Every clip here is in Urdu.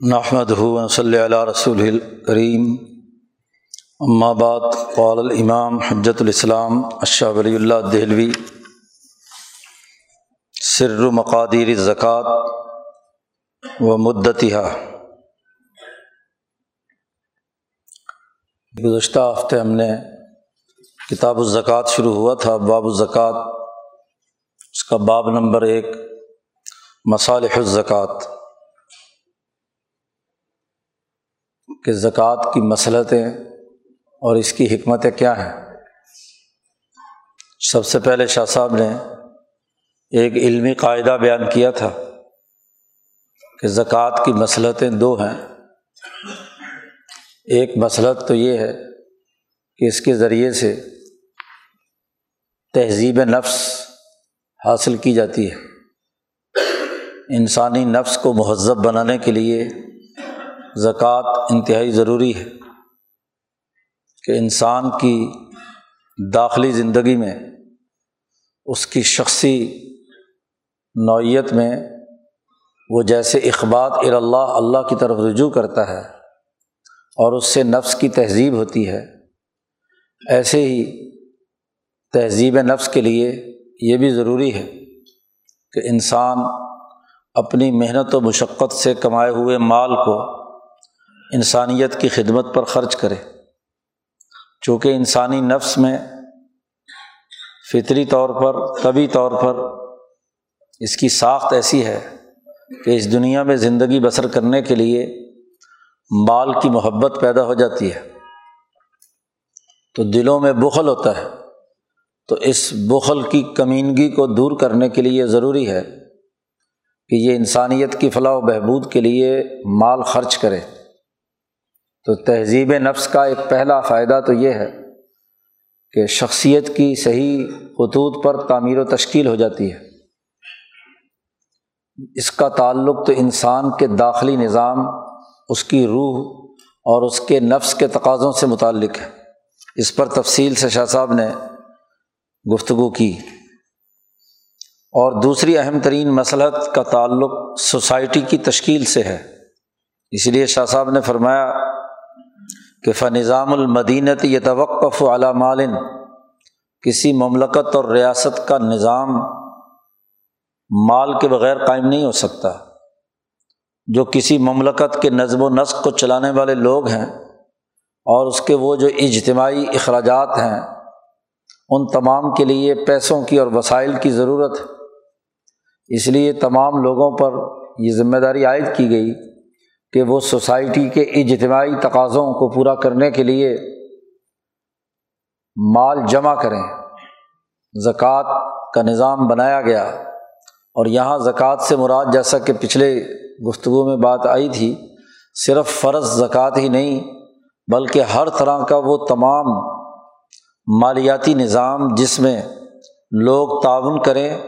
نحمد صلی اللہ رسول الکریم بعد، قال الامام حجت الاسلام اشہ ولی اللہ دہلوی، سر مقادیر زکوٰۃ و مدتہ گزشتہ ہفتے ہم نے کتاب الزکوٰۃ شروع ہوا تھا، باب الزکوٰۃ اس کا باب نمبر ایک، مصالح الزکوٰۃ کہ زکوٰۃ کی مسلطیں اور اس کی حکمتیں کیا ہیں؟ سب سے پہلے شاہ صاحب نے ایک علمی قاعدہ بیان کیا تھا کہ زکوٰۃ کی مسلطیں دو ہیں۔ ایک مسلط تو یہ ہے کہ اس کے ذریعے سے تہذیب نفس حاصل کی جاتی ہے۔ انسانی نفس کو مہذب بنانے کے لیے زکوٰۃ انتہائی ضروری ہے کہ انسان کی داخلی زندگی میں، اس کی شخصی نوعیت میں وہ جیسے اخبات اللہ اللہ کی طرف رجوع کرتا ہے اور اس سے نفس کی تہذیب ہوتی ہے، ایسے ہی تہذیب نفس کے لیے یہ بھی ضروری ہے کہ انسان اپنی محنت و مشقت سے کمائے ہوئے مال کو انسانیت کی خدمت پر خرچ کرے۔ چونکہ انسانی نفس میں فطری طور پر، طبی طور پر اس کی ساخت ایسی ہے کہ اس دنیا میں زندگی بسر کرنے کے لیے مال کی محبت پیدا ہو جاتی ہے۔ تو دلوں میں بخل ہوتا ہے۔ تو اس بخل کی کمینگی کو دور کرنے کے لیے ضروری ہے کہ یہ انسانیت کی فلاح و بہبود کے لیے مال خرچ کرے۔ تو تہذیب نفس کا ایک پہلا فائدہ تو یہ ہے کہ شخصیت کی صحیح خطوط پر تعمیر و تشکیل ہو جاتی ہے۔ اس کا تعلق تو انسان کے داخلی نظام، اس کی روح اور اس کے نفس کے تقاضوں سے متعلق ہے۔ اس پر تفصیل سے شاہ صاحب نے گفتگو کی۔ اور دوسری اہم ترین مسلحت کا تعلق سوسائٹی کی تشکیل سے ہے۔ اس لیے شاہ صاحب نے فرمایا کہ فنظام المدینت یہ توقف مالن کسی مملکت اور ریاست کا نظام مال کے بغیر قائم نہیں ہو سکتا۔ جو کسی مملکت کے نظم و نسق کو چلانے والے لوگ ہیں اور اس کے وہ جو اجتماعی اخراجات ہیں، ان تمام کے لیے پیسوں کی اور وسائل کی ضرورت ہے۔ اس لیے تمام لوگوں پر یہ ذمہ داری عائد کی گئی کہ وہ سوسائٹی کے اجتماعی تقاضوں کو پورا کرنے کے لیے مال جمع کریں۔ زکوٰۃ کا نظام بنایا گیا۔ اور یہاں زکوٰۃ سے مراد جیسا کہ پچھلے گفتگو میں بات آئی تھی، صرف فرض زکوٰۃ ہی نہیں، بلکہ ہر طرح کا وہ تمام مالیاتی نظام جس میں لوگ تعاون کریں،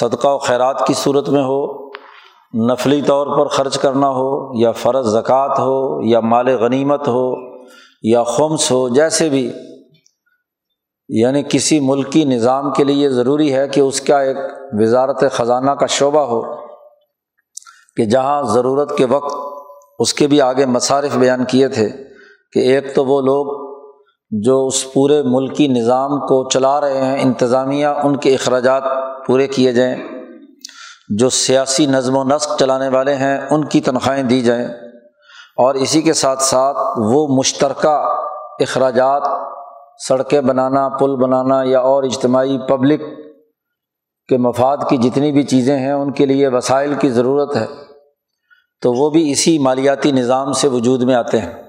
صدقہ و خیرات کی صورت میں ہو نفلی طور پر خرچ کرنا ہو، یا فرض زکوٰۃ ہو، یا مال غنیمت ہو، یا خمس ہو، جیسے بھی۔ یعنی کسی ملکی نظام کے لیے ضروری ہے کہ اس کا ایک وزارت خزانہ کا شعبہ ہو، کہ جہاں ضرورت کے وقت اس کے بھی آگے مصارف بیان کیے تھے کہ ایک تو وہ لوگ جو اس پورے ملکی نظام کو چلا رہے ہیں، انتظامیہ ان کے اخراجات پورے کیے جائیں۔ جو سیاسی نظم و نسق چلانے والے ہیں، ان کی تنخواہیں دی جائیں۔ اور اسی کے ساتھ ساتھ وہ مشترکہ اخراجات، سڑکیں بنانا، پل بنانا یا اور اجتماعی پبلک کے مفاد کی جتنی بھی چیزیں ہیں، ان کے لیے وسائل کی ضرورت ہے۔ تو وہ بھی اسی مالیاتی نظام سے وجود میں آتے ہیں۔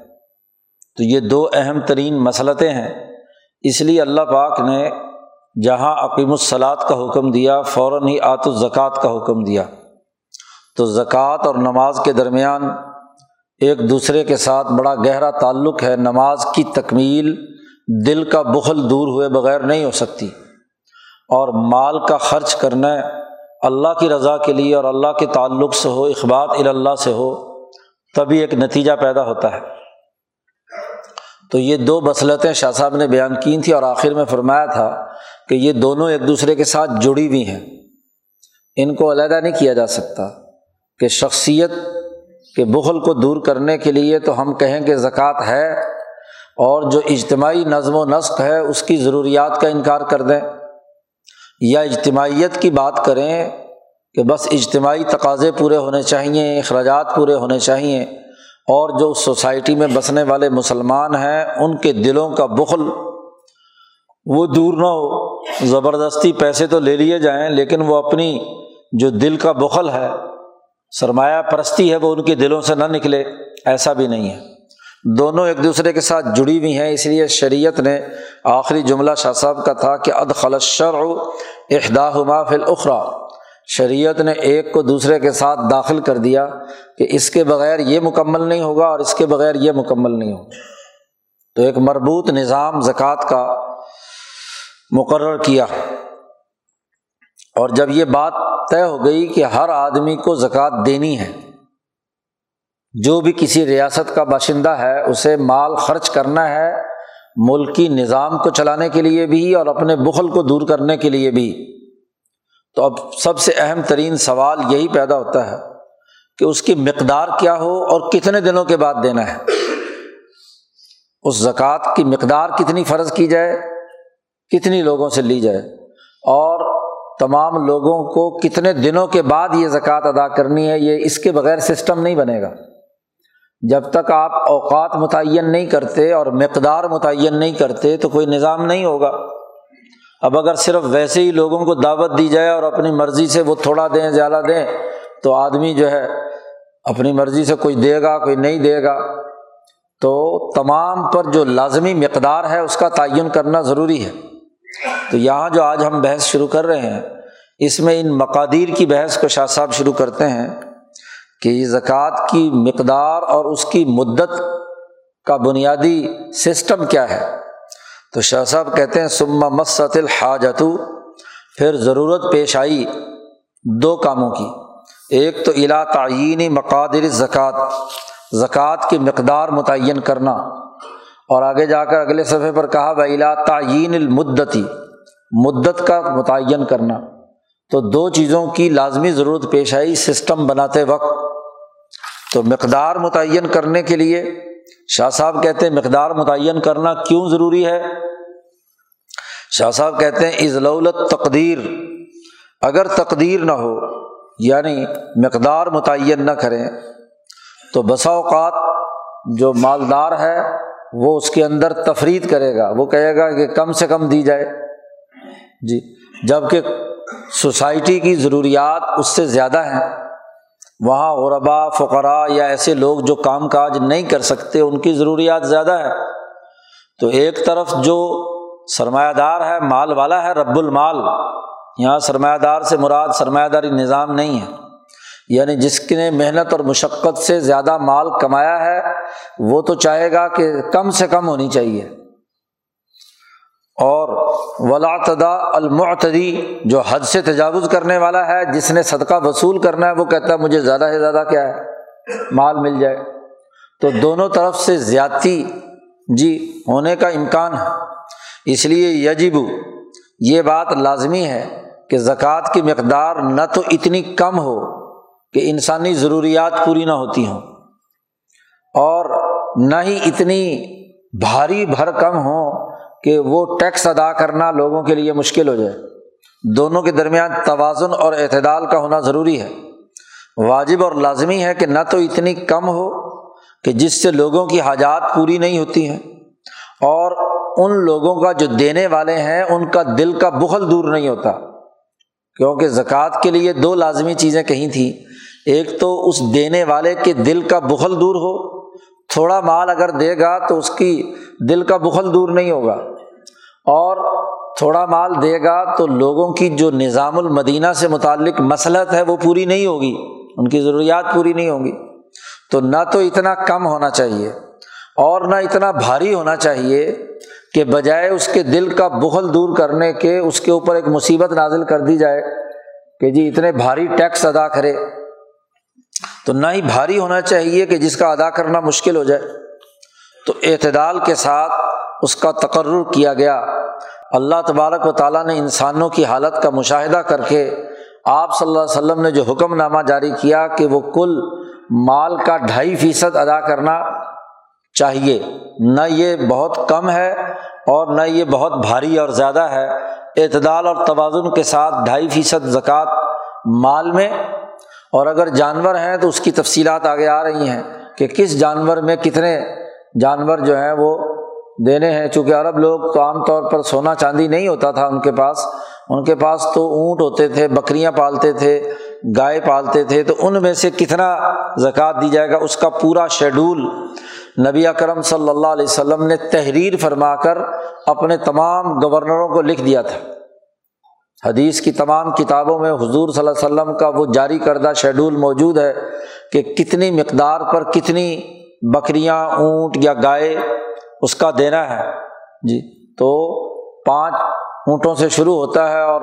تو یہ دو اہم ترین مسلطیں ہیں۔ اس لیے اللہ پاک نے جہاں عقیم الصلاط کا حکم دیا، فوراً ہی آت الزکوٰۃ کا حکم دیا۔ تو زکوٰۃ اور نماز کے درمیان ایک دوسرے کے ساتھ بڑا گہرا تعلق ہے۔ نماز کی تکمیل دل کا بخل دور ہوئے بغیر نہیں ہو سکتی۔ اور مال کا خرچ کرنا اللہ کی رضا کے لیے اور اللہ کے تعلق سے ہو اخبات اللہ سے ہو، تبھی ایک نتیجہ پیدا ہوتا ہے۔ تو یہ دو بصلتیں شاہ صاحب نے بیان کی تھیں اور آخر میں فرمایا تھا کہ یہ دونوں ایک دوسرے کے ساتھ جڑی ہوئی ہیں۔ ان کو علیحدہ نہیں کیا جا سکتا کہ شخصیت کہ بغل کو دور کرنے کے لیے تو ہم کہیں کہ زکوٰۃ ہے اور جو اجتماعی نظم و نسق ہے اس کی ضروریات کا انکار کر دیں یا اجتماعیت کی بات کریں کہ بس اجتماعی تقاضے پورے ہونے چاہئیں اخراجات پورے ہونے چاہئیں اور جو سوسائٹی میں بسنے والے مسلمان ہیں، ان کے دلوں کا بخل وہ دور نہ ہو۔ زبردستی پیسے تو لے لیے جائیں، لیکن وہ اپنی جو دل کا بخل ہے، سرمایہ پرستی ہے، وہ ان کے دلوں سے نہ نکلے، ایسا بھی نہیں ہے۔ دونوں ایک دوسرے کے ساتھ جڑی ہوئی ہیں، اس لیے شریعت نے آخری جملہ شاہ صاحب کا تھا کہ اد خلشر احدا فی الاخرا شریعت نے ایک کو دوسرے کے ساتھ داخل کر دیا کہ اس کے بغیر یہ مکمل نہیں ہوگا اور اس کے بغیر یہ مکمل نہیں ہوگا۔ تو ایک مربوط نظام، زکوٰۃ کا مقرر کیا۔ اور جب یہ بات طے ہو گئی کہ ہر آدمی کو زکوٰۃ دینی ہے، جو بھی کسی ریاست کا باشندہ ہے، اسے مال خرچ کرنا ہے ملکی نظام کو چلانے کے لیے بھی اور اپنے بخل کو دور کرنے کے لیے بھی۔ تو اب سب سے اہم ترین سوال یہی پیدا ہوتا ہے کہ اس کی مقدار کیا ہو اور کتنے دنوں کے بعد دینا ہے۔ اس زکوٰۃ کی مقدار کتنی فرض کی جائے؟ کتنی لوگوں سے لی جائے اور تمام لوگوں کو کتنے دنوں کے بعد یہ زکوٰۃ ادا کرنی ہے، یہ اس کے بغیر سسٹم نہیں بنے گا۔ جب تک آپ اوقات متعین نہیں کرتے اور مقدار متعین نہیں کرتے تو کوئی نظام نہیں ہوگا۔ اب اگر صرف ویسے ہی لوگوں کو دعوت دی جائے اور اپنی مرضی سے وہ تھوڑا دیں، زیادہ دیں، تو آدمی جو ہے اپنی مرضی سے کوئی دے گا، کوئی نہیں دے گا۔ تو تمام پر جو لازمی مقدار ہے، اس کا تعین کرنا ضروری ہے۔ تو یہاں جو آج ہم بحث شروع کر رہے ہیں، اس میں ان مقادیر کی بحث کو شاہ صاحب شروع کرتے ہیں کہ یہ زکوٰۃ کی مقدار اور اس کی مدت کا بنیادی سسٹم کیا ہے۔ تو شاہ صاحب کہتے ہیں سما مست الحاجتو پھر ضرورت پیش آئی دو کاموں کی۔ ایک تو الا تعینی مقادر زکوٰۃ زکوٰۃ کی مقدار متعین کرنا۔ اور آگے جا کر اگلے صفحے پر کہا الا تعین المدتی مدت کا متعین کرنا۔ تو دو چیزوں کی لازمی ضرورت پیش آئی سسٹم بناتے وقت۔ تو مقدار متعین کرنے کے لیے شاہ صاحب کہتے ہیں مقدار متعین کرنا کیوں ضروری ہے؟ شاہ صاحب کہتے ہیں ازلولت تقدیر اگر تقدیر نہ ہو یعنی مقدار متعین نہ کریں، تو بسا اوقات جو مالدار ہے، وہ اس کے اندر تفریح کرے گا۔ وہ کہے گا کہ کم سے کم دی جائے۔ جی جبکہ سوسائٹی کی ضروریات اس سے زیادہ ہیں۔ وہاں غربا، فقرا یا ایسے لوگ جو کام کاج نہیں کر سکتے، ان کی ضروریات زیادہ ہے تو ایک طرف جو سرمایہ دار ہے، مال والا ہے، رب المال، یہاں سرمایہ دار سے مراد سرمایہ داری نظام نہیں ہے۔ یعنی جس نے محنت اور مشقت سے زیادہ مال کمایا ہے، وہ تو چاہے گا کہ کم سے کم ہونی چاہیے۔ اور ولاتدا المعتدی، جو حد سے تجاوز کرنے والا ہے، جس نے صدقہ وصول کرنا ہے، وہ کہتا ہے مجھے زیادہ سے زیادہ کیا ہے؟ مال مل جائے۔ تو دونوں طرف سے زیادتی جی ہونے کا امکان ہے۔ اس لیے یجب، یہ بات لازمی ہے کہ زکوٰۃ کی مقدار نہ تو اتنی کم ہو کہ انسانی ضروریات پوری نہ ہوتی ہوں، اور نہ ہی اتنی بھاری بھر کم ہوں کہ وہ ٹیکس ادا کرنا لوگوں کے لیے مشکل ہو جائے۔ دونوں کے درمیان توازن اور اعتدال کا ہونا ضروری ہے۔ واجب اور لازمی ہے کہ نہ تو اتنی کم ہو کہ جس سے لوگوں کی حاجات پوری نہیں ہوتی ہیں۔ اور ان لوگوں کا جو دینے والے ہیں، ان کا دل کا بخل دور نہیں ہوتا۔ کیونکہ زکوٰۃ کے لیے دو لازمی چیزیں کہیں تھیں۔ ایک تو اس دینے والے کے دل کا بخل دور ہو تھوڑا مال اگر دے گا تو اس کی دل کا بخل دور نہیں ہوگا اور تھوڑا مال دے گا تو لوگوں کی جو نظام المدینہ سے متعلق مسلط ہے وہ پوری نہیں ہوگی، ان کی ضروریات پوری نہیں ہوں گی۔ تو نہ تو اتنا کم ہونا چاہیے اور نہ اتنا بھاری ہونا چاہیے کہ بجائے اس کے دل کا بخل دور کرنے کے اس کے اوپر ایک مصیبت نازل کر دی جائے کہ جی اتنے بھاری ٹیکس ادا کرے۔ تو نہ ہی بھاری ہونا چاہیے کہ جس کا ادا کرنا مشکل ہو جائے۔ تو اعتدال کے ساتھ اس کا تقرر کیا گیا۔ اللہ تبارک و تعالیٰ نے انسانوں کی حالت کا مشاہدہ کر کے آپ صلی اللہ علیہ وسلم نے جو حکم نامہ جاری کیا کہ وہ کل مال کا ڈھائی فیصد ادا کرنا چاہیے۔ نہ یہ بہت کم ہے اور نہ یہ بہت بھاری اور زیادہ ہے۔ اعتدال اور توازن کے ساتھ ڈھائی فیصد زکوٰۃ مال میں اور اگر جانور ہیں تو اس کی تفصیلات آگے آ رہی ہیں کہ کس جانور میں کتنے جانور جو ہیں وہ دینے ہیں۔ چونکہ عرب لوگ تو عام طور پر سونا چاندی نہیں ہوتا تھا ان کے پاس۔ ان کے پاس تو اونٹ ہوتے تھے، بکریاں پالتے تھے، گائے پالتے تھے۔ تو ان میں سے کتنا زکوٰۃ دی جائے گا؟ اس کا پورا شیڈول نبی اکرم صلی اللہ علیہ وسلم نے تحریر فرما کر اپنے تمام گورنروں کو لکھ دیا تھا۔ حدیث کی تمام کتابوں میں حضور صلی اللہ علیہ وسلم کا وہ جاری کردہ شیڈول موجود ہے کہ کتنی مقدار پر کتنی بکریاں، اونٹ یا گائے اس کا دینا ہے۔ جی تو پانچ اونٹوں سے شروع ہوتا ہے اور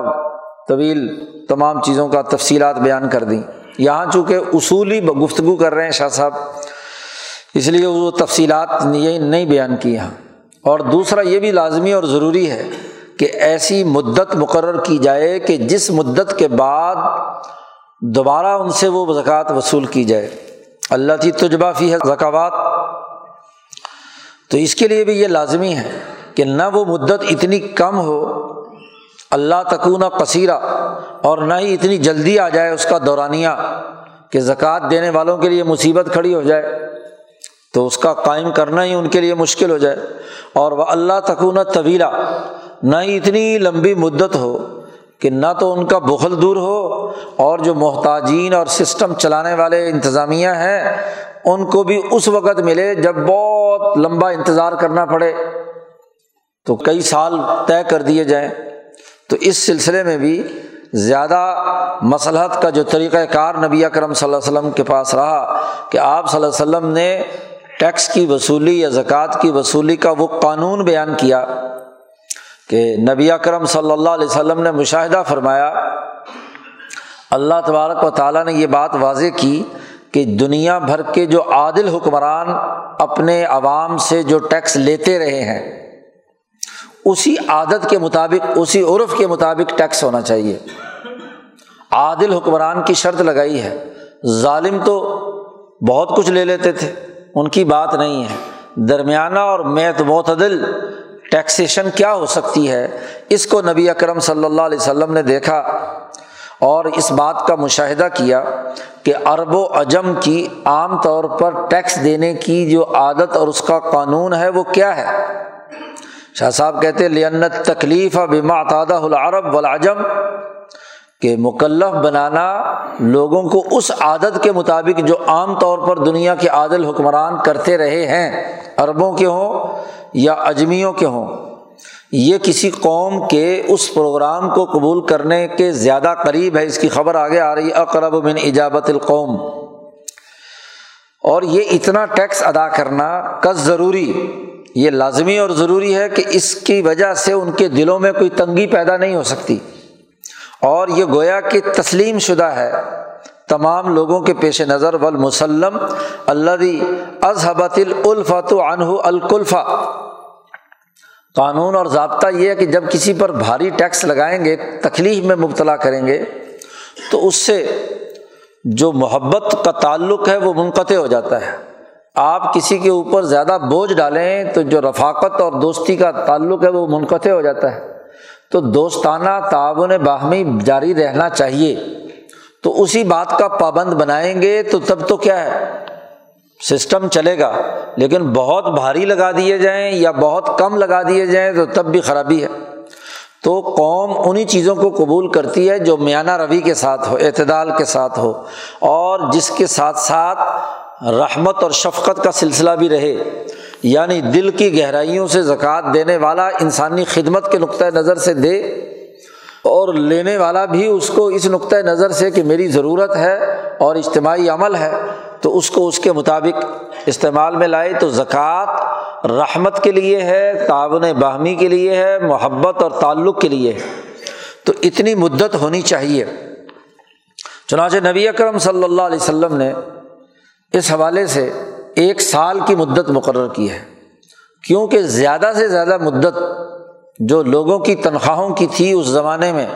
طویل تمام چیزوں کا تفصیلات بیان کر دیں۔ یہاں چونکہ اصولی گفتگو کر رہے ہیں شاہ صاحب، اس لیے وہ تفصیلات یہ نہیں بیان کی یہاں اور دوسرا یہ بھی لازمی اور ضروری ہے کہ ایسی مدت مقرر کی جائے کہ جس مدت کے بعد دوبارہ ان سے وہ زکوٰۃ وصول کی جائے۔ اللہ کی تجبہ فی ہے زکوات تو اس کے لیے بھی یہ لازمی ہے کہ نہ وہ مدت اتنی کم ہو، اللہ تکونہ کثیرہ اور نہ ہی اتنی جلدی آ جائے اس کا دورانیہ کہ زکوٰۃ دینے والوں کے لیے مصیبت کھڑی ہو جائے۔ تو اس کا قائم کرنا ہی ان کے لیے مشکل ہو جائے۔ اور وہ اللہ تکون طویلا نہ ہی اتنی لمبی مدت ہو کہ نہ تو ان کا بخل دور ہو اور جو محتاجین اور سسٹم چلانے والے انتظامیہ ہیں، ان کو بھی اس وقت ملے جب بہت لمبا انتظار کرنا پڑے۔ تو کئی سال طے کر دیے جائیں۔ تو اس سلسلے میں بھی زیادہ مصلحت کا جو طریقۂ کار نبی کرم صلی اللہ علیہ وسلم کے پاس رہا کہ آپ صلی اللہ علیہ وسلم نے ٹیکس کی وصولی یا زکوٰۃ کی وصولی کا وہ قانون بیان کیا۔ کہ نبی کرم صلی اللہ علیہ وسلم نے مشاہدہ فرمایا، اللہ تبارک و تعالیٰ نے یہ بات واضح کی کہ دنیا بھر کے جو عادل حکمران اپنے عوام سے جو ٹیکس لیتے رہے ہیں، اسی عادت کے مطابق، اسی عرف کے مطابق ٹیکس ہونا چاہیے۔ عادل حکمران کی شرط لگائی ہے۔ ظالم تو بہت کچھ لے لیتے تھے، ان کی بات نہیں ہے۔ درمیانہ اور میت معتدل ٹیکسیشن کیا ہو سکتی ہے؟ اس کو نبی اکرم صلی اللہ علیہ وسلم نے دیکھا اور اس بات کا مشاہدہ کیا کہ عرب و عجم کی عام طور پر ٹیکس دینے کی جو عادت اور اس کا قانون ہے وہ کیا ہے؟ شاہ صاحب کہتے لنت تکلیف بما تعدہ العرب والعجم کہ مکلف بنانا لوگوں کو اس عادت کے مطابق جو عام طور پر دنیا کے عادل حکمران کرتے رہے ہیں، عربوں کے ہوں یا اجمیوں کے ہوں، یہ کسی قوم کے اس پروگرام کو قبول کرنے کے زیادہ قریب ہے۔ اس کی خبر آگے آ رہی ہے، اقرب من ایجابت القوم۔ اور یہ اتنا ٹیکس ادا کرنا کس ضروری؟ یہ لازمی اور ضروری ہے کہ اس کی وجہ سے ان کے دلوں میں کوئی تنگی پیدا نہیں ہو سکتی۔ اور یہ گویا کہ تسلیم شدہ ہے۔ تمام لوگوں کے پیش نظر والمسلم اللہ ازحبت الفت عنہ القلفہ قانون اور ضابطہ یہ ہے کہ جب کسی پر بھاری ٹیکس لگائیں گے، تکلیف میں مبتلا کریں گے، تو اس سے جو محبت کا تعلق ہے، وہ منقطع ہو جاتا ہے۔ آپ کسی کے اوپر زیادہ بوجھ ڈالیں تو جو رفاقت اور دوستی کا تعلق ہے، وہ منقطع ہو جاتا ہے۔ تو دوستانہ تعاون باہمی جاری رہنا چاہیے۔ تو اسی بات کا پابند بنائیں گے تو تب تو کیا ہے؟ سسٹم چلے گا۔ لیکن بہت بھاری لگا دیے جائیں یا بہت کم لگا دیے جائیں تو تب بھی خرابی ہے۔ تو قوم انہیں چیزوں کو قبول کرتی ہے جو میانہ روی کے ساتھ ہو، اعتدال کے ساتھ ہو۔ اور جس کے ساتھ ساتھ رحمت اور شفقت کا سلسلہ بھی رہے۔ یعنی دل کی گہرائیوں سے زکوٰۃ دینے والا انسانی خدمت کے نقطۂ نظر سے دے اور لینے والا بھی اس کو اس نقطۂ نظر سے کہ میری ضرورت ہے اور اجتماعی عمل ہے، تو اس کو اس کے مطابق استعمال میں لائے تو زکوٰۃ رحمت کے لیے ہے، تعاون باہمی کے لیے ہے، محبت اور تعلق کے لیے ہے۔ تو اتنی مدت ہونی چاہیے۔ چنانچہ نبی اکرم صلی اللہ علیہ وسلم نے اس حوالے سے ایک سال کی مدت مقرر کی ہے۔ کیونکہ زیادہ سے زیادہ مدت جو لوگوں کی تنخواہوں کی تھی اس زمانے میں،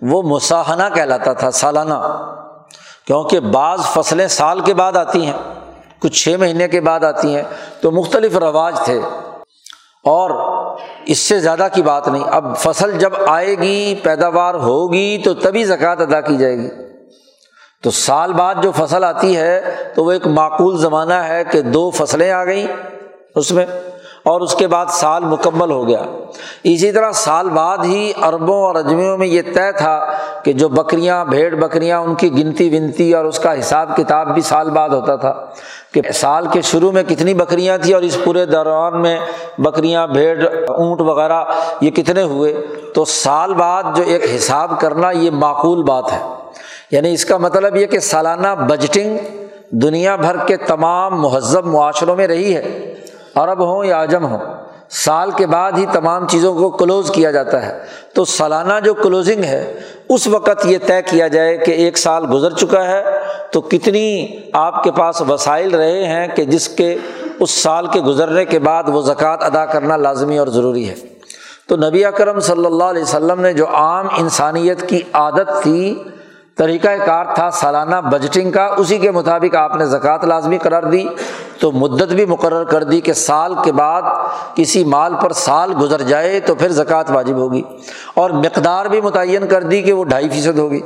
وہ مساہنہ کہلاتا تھا، سالانہ۔ کیونکہ بعض فصلیں سال کے بعد آتی ہیں، کچھ چھ مہینے کے بعد آتی ہیں، تو مختلف رواج تھے۔ اور اس سے زیادہ کی بات نہیں۔ اب فصل جب آئے گی، پیداوار ہوگی، تو تبھی زکوٰۃ ادا کی جائے گی۔ تو سال بعد جو فصل آتی ہے تو وہ ایک معقول زمانہ ہے کہ دو فصلیں آ گئیں اس میں۔ اور اس کے بعد سال مکمل ہو گیا۔ اسی طرح سال بعد ہی عربوں اور اجمیوں میں یہ طے تھا کہ جو بکریاں، بھیڑ بکریاں، ان کی گنتی ونتی اور اس کا حساب کتاب بھی سال بعد ہوتا تھا کہ سال کے شروع میں کتنی بکریاں تھیں اور اس پورے دوران میں بکریاں، بھیڑ، اونٹ وغیرہ یہ کتنے ہوئے۔ تو سال بعد جو ایک حساب کرنا یہ معقول بات ہے۔ یعنی اس کا مطلب یہ کہ سالانہ بجٹنگ دنیا بھر کے تمام مہذب معاشروں میں رہی ہے۔ عرب ہوں یا عجم ہوں، سال کے بعد ہی تمام چیزوں کو کلوز کیا جاتا ہے۔ تو سالانہ جو کلوزنگ ہے، اس وقت یہ طے کیا جائے کہ ایک سال گزر چکا ہے۔ تو کتنی آپ کے پاس وسائل رہے ہیں کہ جس کے، اس سال کے گزرنے کے بعد وہ زکوٰۃ ادا کرنا لازمی اور ضروری ہے۔ تو نبی اکرم صلی اللہ علیہ وسلم نے جو عام انسانیت کی عادت تھی طریقۂ کار تھا، سالانہ بجٹنگ کا، اسی کے مطابق آپ نے زکوٰۃ لازمی قرار دی، تو مدت بھی مقرر کر دی کہ سال کے بعد کسی مال پر سال گزر جائے تو پھر زکوٰۃ واجب ہوگی۔ اور مقدار بھی متعین کر دی کہ وہ ڈھائی فیصد ہوگی۔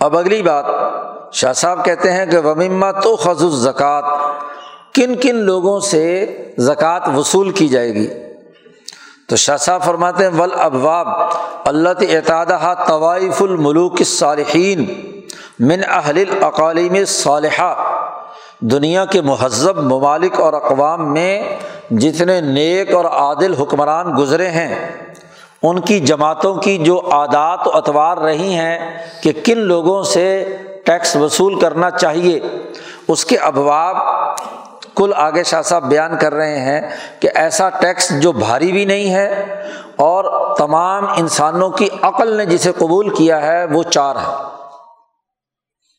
اب اگلی بات، شاہ صاحب کہتے ہیں کہ ومما تو خز زکوٰۃ کن کن لوگوں سے زکوٰۃ وصول کی جائے گی؟ تو شاہ صاحب فرماتے ہیں ول ابواب اللہ اعتادہ طوائف الملوک صالحین من اہل الاقالیم صالحہ دنیا کے مہذب ممالک اور اقوام میں جتنے نیک اور عادل حکمران گزرے ہیں، ان کی جماعتوں کی جو عادات و اطوار رہی ہیں کہ کن لوگوں سے ٹیکس وصول کرنا چاہیے، اس کے ابواب کل آگے شاہ صاحب بیان کر رہے ہیں کہ ایسا ٹیکس جو بھاری بھی نہیں ہے اور تمام انسانوں کی عقل نے جسے قبول کیا ہے وہ چار ہے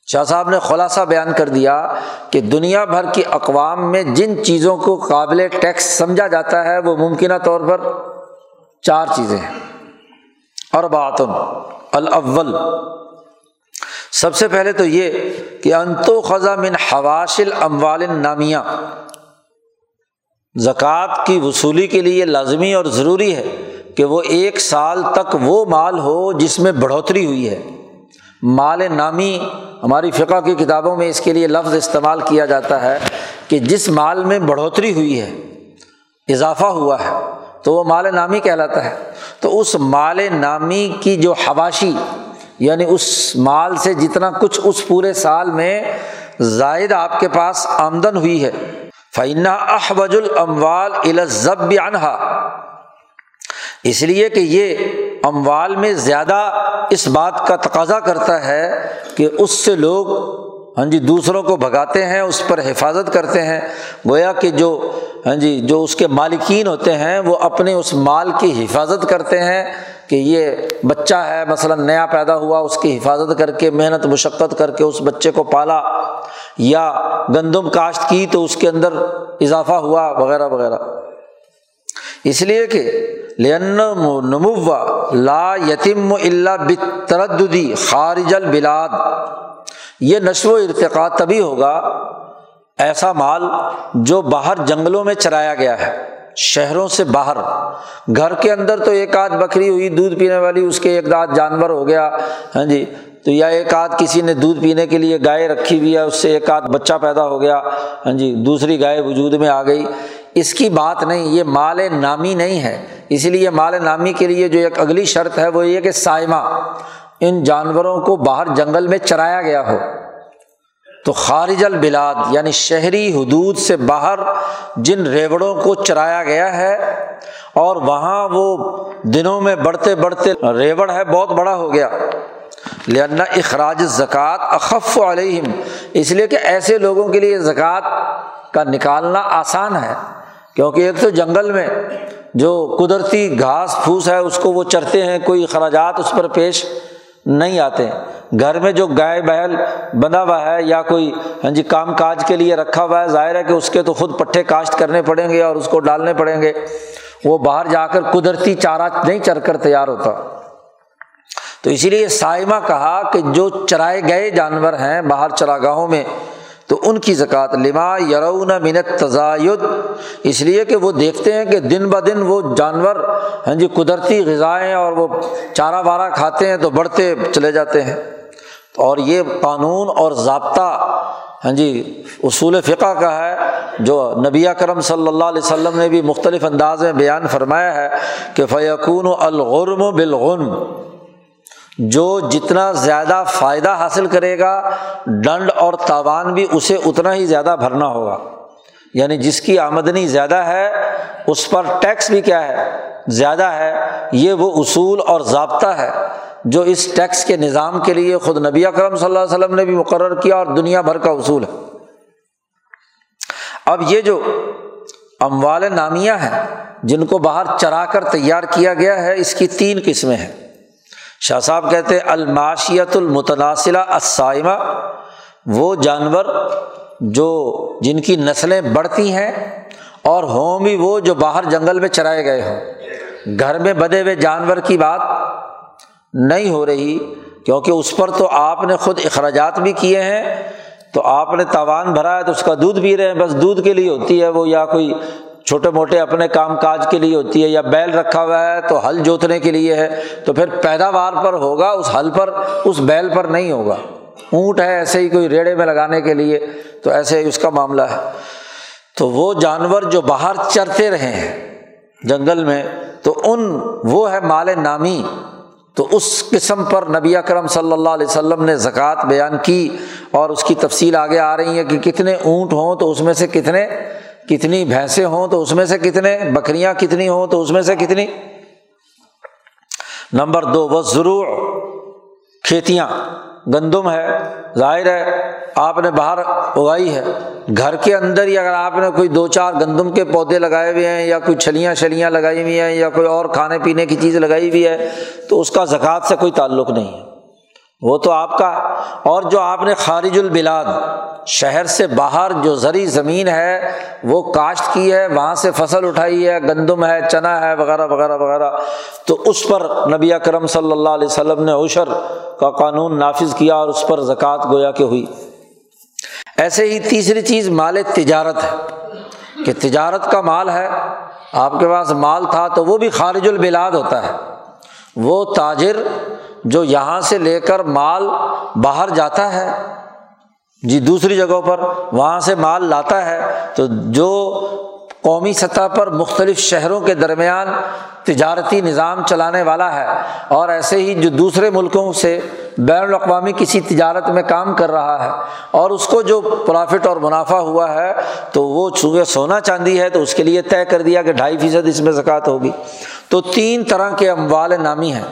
شاہ صاحب نے خلاصہ بیان کر دیا کہ دنیا بھر کی اقوام میں جن چیزوں کو قابل ٹیکس سمجھا جاتا ہے وہ ممکنہ طور پر چار چیزیں ہیں۔ اور باتن الاول سب سے پہلے تو یہ کہ انتو خزاں من حواشل اموال نامیہ زکوٰۃ کی وصولی کے لیے لازمی اور ضروری ہے کہ وہ ایک سال تک وہ مال ہو جس میں بڑھوتری ہوئی ہے۔ مال نامی ہماری فقہ کی کتابوں میں اس کے لیے لفظ استعمال کیا جاتا ہے کہ جس مال میں بڑھوتری ہوئی ہے، اضافہ ہوا ہے، تو وہ مال نامی کہلاتا ہے۔ تو اس مال نامی کی جو حواشی یعنی اس مال سے جتنا کچھ اس پورے سال میں زائد آپ کے پاس آمدن ہوئی ہے۔ فعنا احوج الاموال الزب انہا اس لیے کہ یہ اموال میں زیادہ اس بات کا تقاضا کرتا ہے کہ اس سے لوگ ہاں جی دوسروں کو بھگاتے ہیں، اس پر حفاظت کرتے ہیں۔ گویا کہ جو ہاں جی جو اس کے مالکین ہوتے ہیں، وہ اپنے اس مال کی حفاظت کرتے ہیں کہ یہ بچہ ہے، مثلاً نیا پیدا ہوا، اس کی حفاظت کر کے، محنت، مشقت کر کے اس بچے کو پالا یا گندم کاشت کی تو اس کے اندر اضافہ ہوا، وغیرہ وغیرہ۔ اس لیے کہ نمو لا یتیم اللہ بترددی خارج البلاد یہ نشو و ارتقا تبھی ہوگا ایسا مال جو باہر جنگلوں میں چرایا گیا ہے، شہروں سے باہر۔ گھر کے اندر تو ایک آدھ بکری ہوئی، دودھ پینے والی، اس کے ایک آدھ جانور ہو گیا ہاں جی؟ تو یا ایک آدھ کسی نے دودھ پینے کے لیے گائے رکھی ہوئی ہے، اس سے ایک آدھ بچہ پیدا ہو گیا ہاں جی؟ دوسری گائے وجود میں آ گئی۔ اس کی بات نہیں، یہ مال نامی نہیں ہے۔ اسی لیے مال نامی کے لیے جو ایک اگلی شرط ہے، وہ یہ کہ سائمہ۔ ان جانوروں کو باہر جنگل میں چرایا گیا ہو۔ تو خارج البلاد یعنی شہری حدود سے باہر جن ریوڑوں کو چرایا گیا ہے اور وہاں وہ دنوں میں بڑھتے بڑھتے ریوڑ ہے، بہت بڑا ہو گیا۔ لہنا اخراج زکوٰۃ اخف علیہم اس لیے کہ ایسے لوگوں کے لیے زکوٰۃ کا نکالنا آسان ہے۔ کیونکہ ایک تو جنگل میں جو قدرتی گھاس پھوس ہے، اس کو وہ چرتے ہیں، کوئی اخراجات اس پر پیش نہیں آتے۔ گھر میں جو گائے بہل بنا ہوا ہے یا کوئی ہاں جی کام کاج کے لیے رکھا ہوا ہے، ظاہر ہے کہ اس کے تو خود پٹھے کاشت کرنے پڑیں گے اور اس کو ڈالنے پڑیں گے۔ وہ باہر جا کر قدرتی چارہ نہیں چر کر تیار ہوتا۔ تو اسی لیے سائمہ کہا کہ جو چرائے گئے جانور ہیں باہر چراگاہوں میں تو ان کی زکوٰۃ لما یرون منت تزاید اس لیے کہ وہ دیکھتے ہیں کہ دن بہ دن وہ جانور ہاں جی قدرتی غذائیں اور وہ چارہ وارہ کھاتے ہیں تو بڑھتے چلے جاتے ہیں۔ اور یہ قانون اور ضابطہ ہاں جی اصول فقہ کا ہے، جو نبی کرم صلی اللہ علیہ وسلم نے بھی مختلف انداز میں بیان فرمایا ہے کہ فیقون الغرم بالغنم۔ جو جتنا زیادہ فائدہ حاصل کرے گا، ڈنڈ اور تاوان بھی اسے اتنا ہی زیادہ بھرنا ہوگا۔ یعنی جس کی آمدنی زیادہ ہے، اس پر ٹیکس بھی کیا ہے؟ زیادہ ہے۔ یہ وہ اصول اور ضابطہ ہے جو اس ٹیکس کے نظام کے لیے خود نبی اکرم صلی اللہ علیہ وسلم نے بھی مقرر کیا اور دنیا بھر کا اصول ہے۔ اب یہ جو اموال نامیہ ہیں، جن کو باہر چرا کر تیار کیا گیا ہے، اس کی تین قسمیں ہیں۔ شاہ صاحب کہتے ہیں الماشیت المتناسلہ اسائمہ وہ جانور جو جن کی نسلیں بڑھتی ہیں اور ہوں بھی وہ جو باہر جنگل میں چرائے گئے ہوں۔ گھر میں بدے ہوئے جانور کی بات نہیں ہو رہی، کیونکہ اس پر تو آپ نے خود اخراجات بھی کیے ہیں، تو آپ نے تاوان بھرا ہے تو اس کا دودھ پی رہے ہیں، بس دودھ کے لیے ہوتی ہے وہ یا کوئی چھوٹے موٹے اپنے کام کاج کے لیے ہوتی ہے یا بیل رکھا ہوا ہے تو ہل جوتنے کے لیے ہے، تو پھر پیداوار پر ہوگا، اس ہل پر، اس بیل پر نہیں ہوگا۔ اونٹ ہے ایسے ہی کوئی ریڑے میں لگانے کے لیے، تو ایسے ہی اس کا معاملہ ہے۔ تو وہ جانور جو باہر چرتے رہے ہیں جنگل میں، تو ان، وہ ہے مال نامی۔ تو اس قسم پر نبی اکرم صلی اللہ علیہ وسلم نے زکوٰۃ بیان کی اور اس کی تفصیل آگے آ رہی ہے کہ کتنے اونٹ ہوں تو اس میں سے کتنے کتنی بھینسیں ہوں تو اس میں سے کتنے، بکریاں کتنی ہوں تو اس میں سے کتنی؟ نمبر دو، وہ ضرور کھیتیاں۔ گندم ہے، ظاہر ہے، آپ نے باہر اگائی ہے۔ گھر کے اندر ہی اگر آپ نے کوئی دو چار گندم کے پودے لگائے ہوئے ہیں یا کوئی چھلیاں شلیاں لگائی ہوئی ہیں یا کوئی اور کھانے پینے کی چیز لگائی ہوئی ہے تو اس کا زکوٰۃ سے کوئی تعلق نہیں ہے۔ وہ تو آپ کا، اور جو آپ نے خارج البلاد شہر سے باہر جو زرعی زمین ہے، وہ کاشت کی ہے، وہاں سے فصل اٹھائی ہے، گندم ہے، چنا ہے، وغیرہ وغیرہ وغیرہ۔ تو اس پر نبی کرم صلی اللہ علیہ وسلم نے عشر کا قانون نافذ کیا اور اس پر زکوٰۃ گویا کہ ہوئی۔ ایسے ہی تیسری چیز، مال تجارت ہے۔ کہ تجارت کا مال ہے، آپ کے پاس مال تھا تو وہ بھی خارج البلاد ہوتا ہے۔ وہ تاجر جو یہاں سے لے کر مال باہر جاتا ہے جی دوسری جگہوں پر وہاں سے مال لاتا ہے، تو جو قومی سطح پر مختلف شہروں کے درمیان تجارتی نظام چلانے والا ہے، اور ایسے ہی جو دوسرے ملکوں سے بین الاقوامی کسی تجارت میں کام کر رہا ہے، اور اس کو جو پرافٹ اور منافع ہوا ہے، تو وہ چونکہ سونا چاندی ہے، تو اس کے لیے طے کر دیا کہ ڈھائی فیصد اس میں زکوٰۃ ہوگی۔ تو تین طرح کے اموال نامی ہیں۔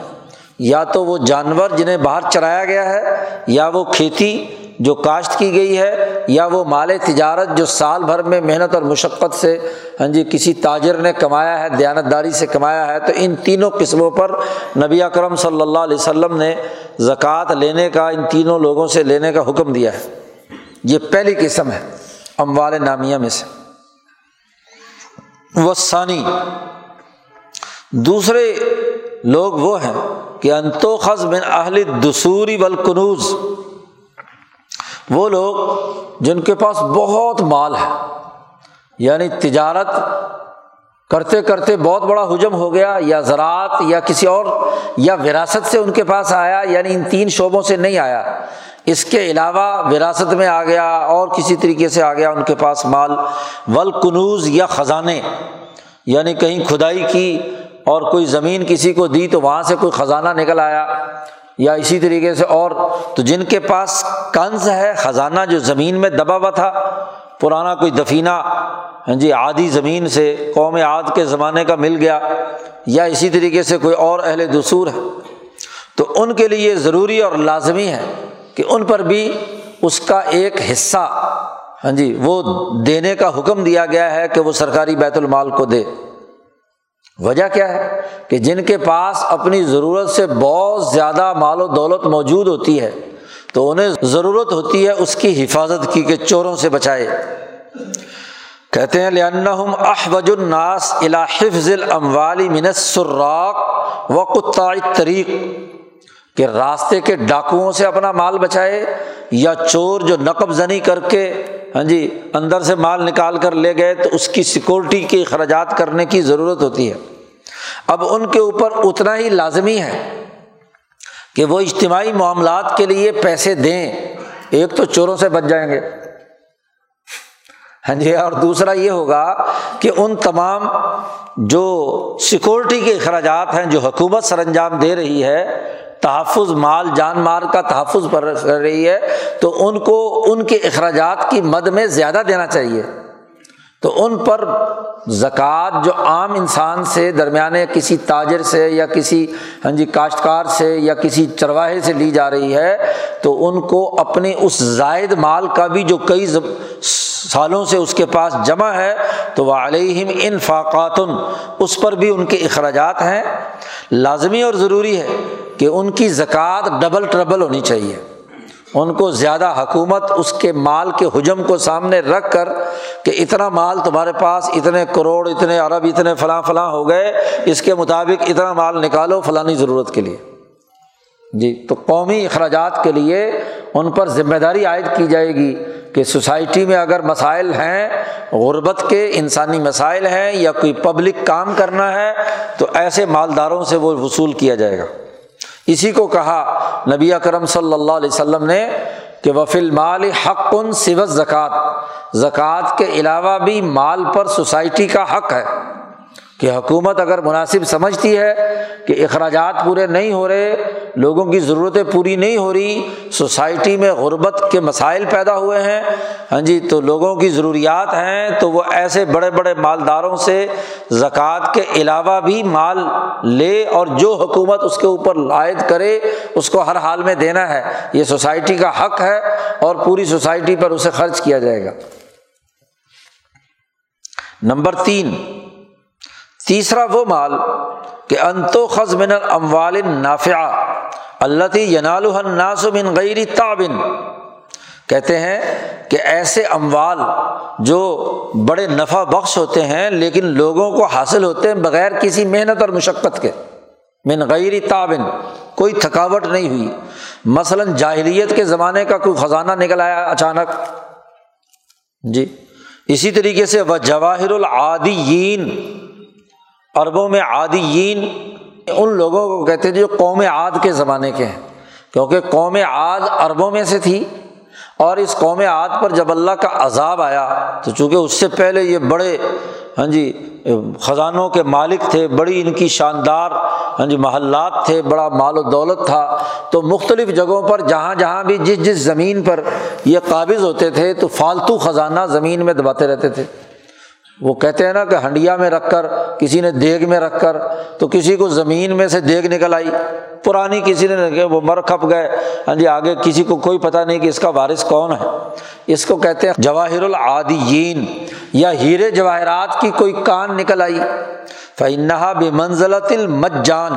یا تو وہ جانور جنہیں باہر چرایا گیا ہے، یا وہ کھیتی جو کاشت کی گئی ہے یا وہ مال تجارت جو سال بھر میں محنت اور مشقت سے ہاں جی کسی تاجر نے کمایا ہے دیانت داری سے کمایا ہے، تو ان تینوں قسموں پر نبی اکرم صلی اللہ علیہ وسلم نے زکوٰۃ لینے کا، ان تینوں لوگوں سے لینے کا حکم دیا ہے۔ یہ پہلی قسم ہے اموال نامیہ میں سے۔ وہ ثانی۔ دوسرے لوگ وہ ہیں کہ انتو خز بن اہل دسوری بالکنوز وہ لوگ جن کے پاس بہت مال ہے یعنی تجارت کرتے کرتے بہت بڑا حجم ہو گیا، یا زراعت، یا کسی اور، یا وراثت سے ان کے پاس آیا یعنی ان تین شعبوں سے نہیں آیا۔ اس کے علاوہ وراثت میں آ گیا، اور کسی طریقے سے آ گیا ان کے پاس مال۔ ولکنوز یا خزانے یعنی کہیں کھدائی کی اور کوئی زمین کسی کو دی تو وہاں سے کوئی خزانہ نکل آیا۔ یا اسی طریقے سے اور تو جن کے پاس کنز ہے، خزانہ جو زمین میں دبا ہوا تھا، پرانا کوئی دفینہ ہاں جی آدھی زمین سے قوم عاد کے زمانے کا مل گیا یا اسی طریقے سے کوئی اور اہل دسور ہے، تو ان کے لیے ضروری اور لازمی ہے کہ ان پر بھی اس کا ایک حصہ ہاں جی وہ دینے کا حکم دیا گیا ہے کہ وہ سرکاری بیت المال کو دے۔ وجہ کیا ہے؟ کہ جن کے پاس اپنی ضرورت سے بہت زیادہ مال و دولت موجود ہوتی ہے، تو انہیں ضرورت ہوتی ہے اس کی حفاظت کی کہ چوروں سے بچائے۔ کہتے ہیں لنحم احوج الناس الحفظ الاموال من السراق و قطع طریق کہ راستے کے ڈاکوؤں سے اپنا مال بچائے یا چور جو نقب زنی کر کے ہاں جی اندر سے مال نکال کر لے گئے تو اس کی سیکورٹی کے اخراجات کرنے کی ضرورت ہوتی ہے۔ اب ان کے اوپر اتنا ہی لازمی ہے کہ وہ اجتماعی معاملات کے لیے پیسے دیں۔ ایک تو چوروں سے بچ جائیں گے۔ ہاں جی اور دوسرا یہ ہوگا کہ ان تمام جو سیکورٹی کے اخراجات ہیں، جو حکومت سر انجام دے رہی ہے تحفظ مال جان مال کا تحفظ کر رہی ہے، تو ان کو ان کے اخراجات کی مد میں زیادہ دینا چاہیے۔ تو ان پر زکوٰۃ جو عام انسان سے درمیانے کسی تاجر سے یا کسی ہاں جی کاشتکار سے یا کسی چرواہے سے لی جا رہی ہے، تو ان کو اپنی اس زائد مال کا بھی جو کئی سالوں سے اس کے پاس جمع ہے، تو وہ علیہم انفاقات اس پر بھی ان کے اخراجات ہیں۔ لازمی اور ضروری ہے کہ ان کی زکوٰۃ ڈبل ٹربل ہونی چاہیے۔ ان کو زیادہ حکومت اس کے مال کے حجم کو سامنے رکھ کر کہ اتنا مال تمہارے پاس، اتنے کروڑ، اتنے ارب، اتنے فلاں فلاں ہو گئے، اس کے مطابق اتنا مال نکالو فلانی ضرورت کے لیے۔ جی تو قومی اخراجات کے لیے ان پر ذمہ داری عائد کی جائے گی کہ سوسائٹی میں اگر مسائل ہیں، غربت کے انسانی مسائل ہیں یا کوئی پبلک کام کرنا ہے، تو ایسے مالداروں سے وہ وصول کیا جائے گا۔ اسی کو کہا نبی اکرم صلی اللہ علیہ وسلم نے کہ وفیل مال حق ان سوت زکوٰۃ زکوٰۃ کے علاوہ بھی مال پر سوسائٹی کا حق ہے۔ کہ حکومت اگر مناسب سمجھتی ہے کہ اخراجات پورے نہیں ہو رہے، لوگوں کی ضرورتیں پوری نہیں ہو رہی، سوسائٹی میں غربت کے مسائل پیدا ہوئے ہیں ہاں جی تو لوگوں کی ضروریات ہیں، تو وہ ایسے بڑے بڑے مالداروں سے زکوٰۃ کے علاوہ بھی مال لے اور جو حکومت اس کے اوپر عائد کرے، اس کو ہر حال میں دینا ہے۔ یہ سوسائٹی کا حق ہے اور پوری سوسائٹی پر اسے خرچ کیا جائے گا۔ نمبر تین تیسرا وہ مال کہ انتو خز من الاموال نافع اللہ ینال الناس من غیر تعبن کہتے ہیں کہ ایسے اموال جو بڑے نفع بخش ہوتے ہیں لیکن لوگوں کو حاصل ہوتے ہیں بغیر کسی محنت اور مشقت کے. من غیر تعبن کوئی تھکاوٹ نہیں ہوئی. مثلاً جاہلیت کے زمانے کا کوئی خزانہ نکل آیا اچانک. جی. اسی طریقے سے وہ جواہر العادیین. عربوں میں عادیین، ان لوگوں کو کہتے جو قوم عاد کے زمانے کے ہیں، کیونکہ قوم عاد عربوں میں سے تھی، اور اس قوم عاد پر جب اللہ کا عذاب آیا، تو چونکہ اس سے پہلے یہ بڑے ہاں جی خزانوں کے مالک تھے، بڑی ان کی شاندار ہاں جی محلات تھے، بڑا مال و دولت تھا، تو مختلف جگہوں پر، جہاں جہاں بھی جس جس زمین پر یہ قابض ہوتے تھے، تو فالتو خزانہ زمین میں دباتے رہتے تھے۔ وہ کہتے ہیں نا کہ ہنڈیا میں رکھ کر، کسی نے دیگ میں رکھ کر، تو کسی کو زمین میں سے دیگ نکل آئی۔ پرانی کسی نے وہ مر کھپ گئے۔ ہاں جی آگے کسی کو کوئی پتہ نہیں کہ اس کا وارث کون ہے۔ اس کو کہتے ہیں جواہر العادیین یا ہیرے جواہرات کی کوئی کان نکل آئی۔ فنحا بے منزلت المجان۔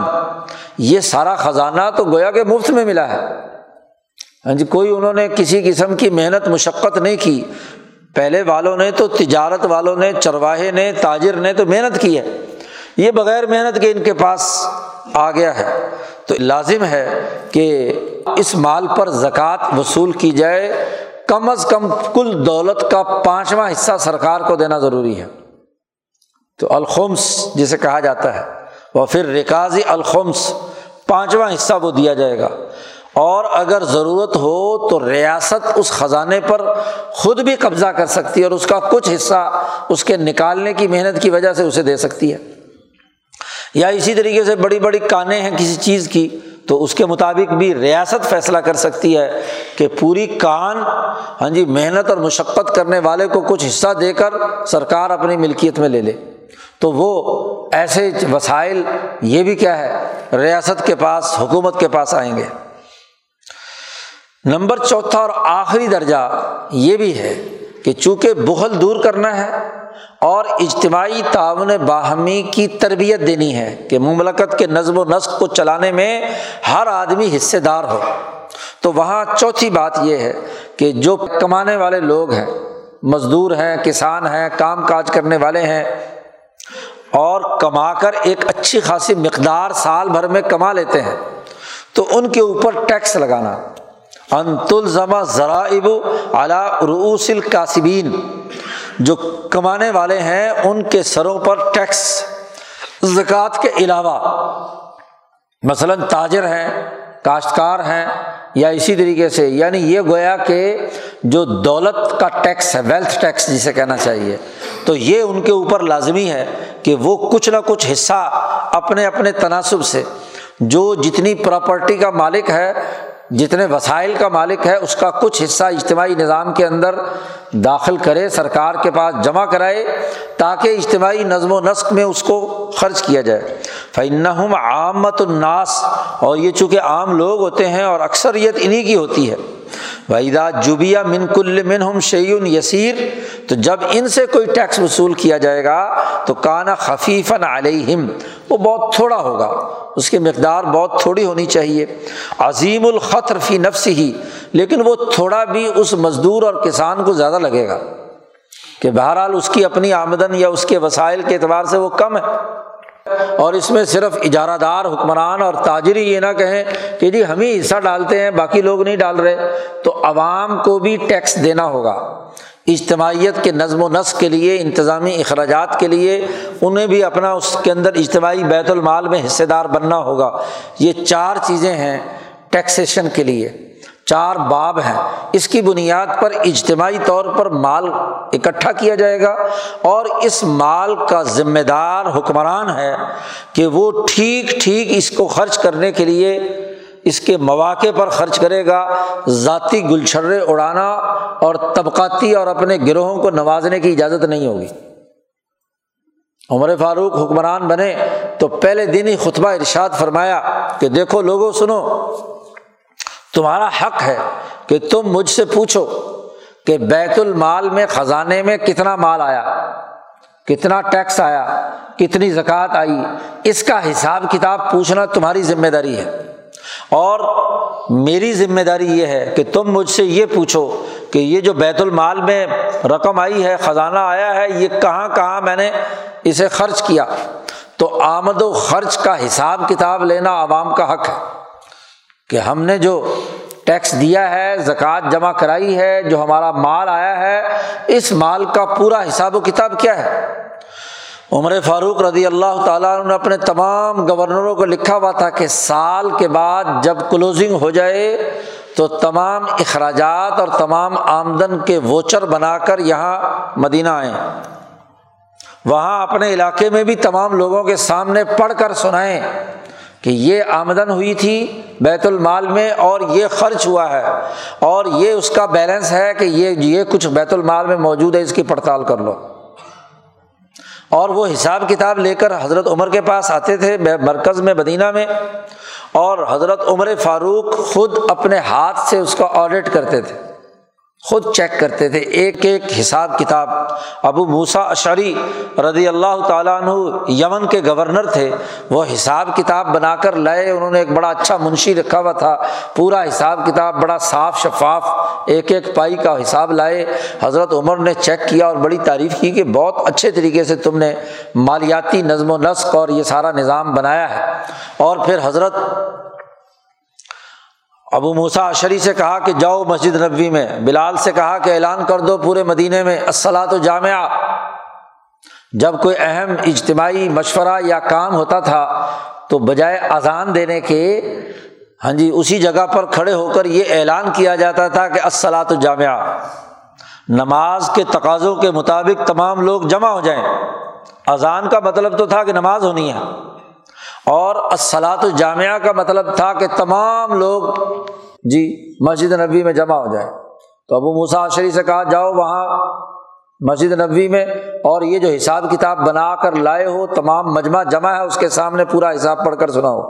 یہ سارا خزانہ تو گویا کہ مفت میں ملا ہے۔ ہاں جی کوئی انہوں نے کسی قسم کی محنت، مشقت نہیں کی۔ پہلے والوں نے تو تجارت والوں نے، چرواہے نے، تاجر نے تو محنت کی ہے۔ یہ بغیر محنت کے ان کے پاس آ گیا ہے۔ تو لازم ہے کہ اس مال پر زکوٰۃ وصول کی جائے۔ کم از کم کل دولت کا پانچواں حصہ سرکار کو دینا ضروری ہے۔ تو الخمس جسے کہا جاتا ہے۔ وہ پھر ریکاضی الخمس، پانچواں حصہ وہ دیا جائے گا۔ اور اگر ضرورت ہو تو ریاست اس خزانے پر خود بھی قبضہ کر سکتی ہے اور اس کا کچھ حصہ اس کے نکالنے کی محنت کی وجہ سے اسے دے سکتی ہے۔ یا اسی طریقے سے بڑی بڑی کانیں ہیں کسی چیز کی، تو اس کے مطابق بھی ریاست فیصلہ کر سکتی ہے کہ پوری کان ہاں جی محنت اور مشقت کرنے والے کو کچھ حصہ دے کر سرکار اپنی ملکیت میں لے لے۔ تو وہ ایسے وسائل، یہ بھی کیا ہے، ریاست کے پاس، حکومت کے پاس آئیں گے۔ نمبر چوتھا اور آخری درجہ یہ بھی ہے کہ چونکہ بغل دور کرنا ہے اور اجتماعی تعاون باہمی کی تربیت دینی ہے کہ مملکت کے نظم و نسق کو چلانے میں ہر آدمی حصے دار ہو، تو وہاں چوتھی بات یہ ہے کہ جو کمانے والے لوگ ہیں، مزدور ہیں، کسان ہیں، کام کاج کرنے والے ہیں، اور کما کر ایک اچھی خاصی مقدار سال بھر میں کما لیتے ہیں، تو ان کے اوپر ٹیکس لگانا انت الزما ذرائب اعلیٰ رؤوس القاسبین جو کمانے والے ہیں ان کے سروں پر ٹیکس، زکوٰۃ کے علاوہ۔ مثلاً تاجر ہیں، کاشتکار ہیں، یا اسی طریقے سے یعنی یہ گویا کہ جو دولت کا ٹیکس ہے ویلتھ ٹیکس جسے کہنا چاہیے، تو یہ ان کے اوپر لازمی ہے کہ وہ کچھ نہ کچھ حصہ اپنے اپنے تناسب سے، جو جتنی پراپرٹی کا مالک ہے جتنے وسائل کا مالک ہے، اس کا کچھ حصہ اجتماعی نظام کے اندر داخل کرے، سرکار کے پاس جمع کرائے، تاکہ اجتماعی نظم و نسق میں اس کو خرچ کیا جائے۔ فنحم عامت الناس اور یہ چونکہ عام لوگ ہوتے ہیں اور اکثریت انہیں کی ہوتی ہے۔ وحیدہ جبیہ من کل من ہم شعین یسیر تو جب ان سے کوئی ٹیکس وصول کیا جائے گا تو کانا خفیفاً علیہم وہ بہت تھوڑا ہوگا، اس کی مقدار بہت تھوڑی ہونی چاہیے۔ عظیم الخطر فی نفس ہی لیکن وہ تھوڑا بھی اس مزدور اور کسان کو زیادہ لگے گا کہ بہرحال اس کی اپنی آمدن یا اس کے وسائل کے اعتبار سے وہ کم ہے۔ اور اس میں صرف اجارہ دار حکمران اور تاجری یہ نہ کہیں کہ جی ہم ہی حصہ ڈالتے ہیں، باقی لوگ نہیں ڈال رہے۔ تو عوام کو بھی ٹیکس دینا ہوگا۔ اجتماعیت کے نظم و نسق کے لیے، انتظامی اخراجات کے لیے انہیں بھی اپنا اس کے اندر اجتماعی بیت المال میں حصے دار بننا ہوگا۔ یہ چار چیزیں ہیں ٹیکسیشن کے لیے۔ چار باب ہیں۔ اس کی بنیاد پر اجتماعی طور پر مال اکٹھا کیا جائے گا اور اس مال کا ذمہ دار حکمران ہے کہ وہ ٹھیک ٹھیک اس کو خرچ کرنے کے لیے اس کے مواقع پر خرچ کرے گا۔ ذاتی گلچھرے اڑانا اور طبقاتی اور اپنے گروہوں کو نوازنے کی اجازت نہیں ہوگی۔ عمر فاروق حکمران بنے تو پہلے دن ہی خطبہ ارشاد فرمایا کہ دیکھو لوگوں، سنو۔ تمہارا حق ہے کہ تم مجھ سے پوچھو کہ بیت المال میں خزانے میں کتنا مال آیا، کتنا ٹیکس آیا، کتنی زکوٰۃ آئی، اس کا حساب کتاب پوچھنا تمہاری ذمہ داری ہے۔ اور میری ذمہ داری یہ ہے کہ تم مجھ سے یہ پوچھو کہ یہ جو بیت المال میں رقم آئی ہے، خزانہ آیا ہے، یہ کہاں کہاں میں نے اسے خرچ کیا۔ تو آمد و خرچ کا حساب کتاب لینا عوام کا حق ہے۔ کہ ہم نے جو ٹیکس دیا ہے، زکوٰۃ جمع کرائی ہے، جو ہمارا مال آیا ہے، اس مال کا پورا حساب و کتاب کیا ہے؟ عمر فاروق رضی اللہ تعالیٰ نے اپنے تمام گورنروں کو لکھا ہوا تھا کہ سال کے بعد جب کلوزنگ ہو جائے تو تمام اخراجات اور تمام آمدن کے ووچر بنا کر یہاں مدینہ آئیں۔ وہاں اپنے علاقے میں بھی تمام لوگوں کے سامنے پڑھ کر سنائیں۔ کہ یہ آمدن ہوئی تھی بیت المال میں اور یہ خرچ ہوا ہے اور یہ اس کا بیلنس ہے کہ یہ یہ کچھ بیت المال میں موجود ہے، اس کی پڑتال کر لو۔ اور وہ حساب کتاب لے کر حضرت عمر کے پاس آتے تھے مرکز میں مدینہ میں اور حضرت عمر فاروق خود اپنے ہاتھ سے اس کا آڈٹ کرتے تھے۔ خود چیک کرتے تھے۔ ایک ایک حساب کتاب۔ ابو موسا اشری رضی اللہ تعالیٰ عنہ یمن کے گورنر تھے۔ وہ حساب کتاب بنا کر لائے۔ انہوں نے ایک بڑا اچھا منشی رکھا ہوا تھا۔ پورا حساب کتاب، بڑا صاف شفاف، ایک ایک پائی کا حساب لائے۔ حضرت عمر نے چیک کیا اور بڑی تعریف کی کہ بہت اچھے طریقے سے تم نے مالیاتی نظم و نسق اور یہ سارا نظام بنایا ہے۔ اور پھر حضرت ابو موسا اشری سے کہا کہ جاؤ مسجد نبوی میں، بلال سے کہا کہ اعلان کر دو پورے مدینے میں تو جامعہ۔ جب کوئی اہم اجتماعی مشورہ یا کام ہوتا تھا تو بجائے اذان دینے کے ہاں جی اسی جگہ پر کھڑے ہو کر یہ اعلان کیا جاتا تھا کہ تو جامعہ۔ نماز کے تقاضوں کے مطابق تمام لوگ جمع ہو جائیں۔ اذان کا مطلب تو تھا کہ نماز ہونی ہے۔ اور اسلاط الجامعہ کا مطلب تھا کہ تمام لوگ جی مسجد نبی میں جمع ہو جائے تو ابو مساشری سے کہا، جاؤ وہاں مسجد نبوی میں اور یہ جو حساب کتاب بنا کر لائے ہو، تمام مجمع جمع ہے، اس کے سامنے پورا حساب پڑھ کر سناؤ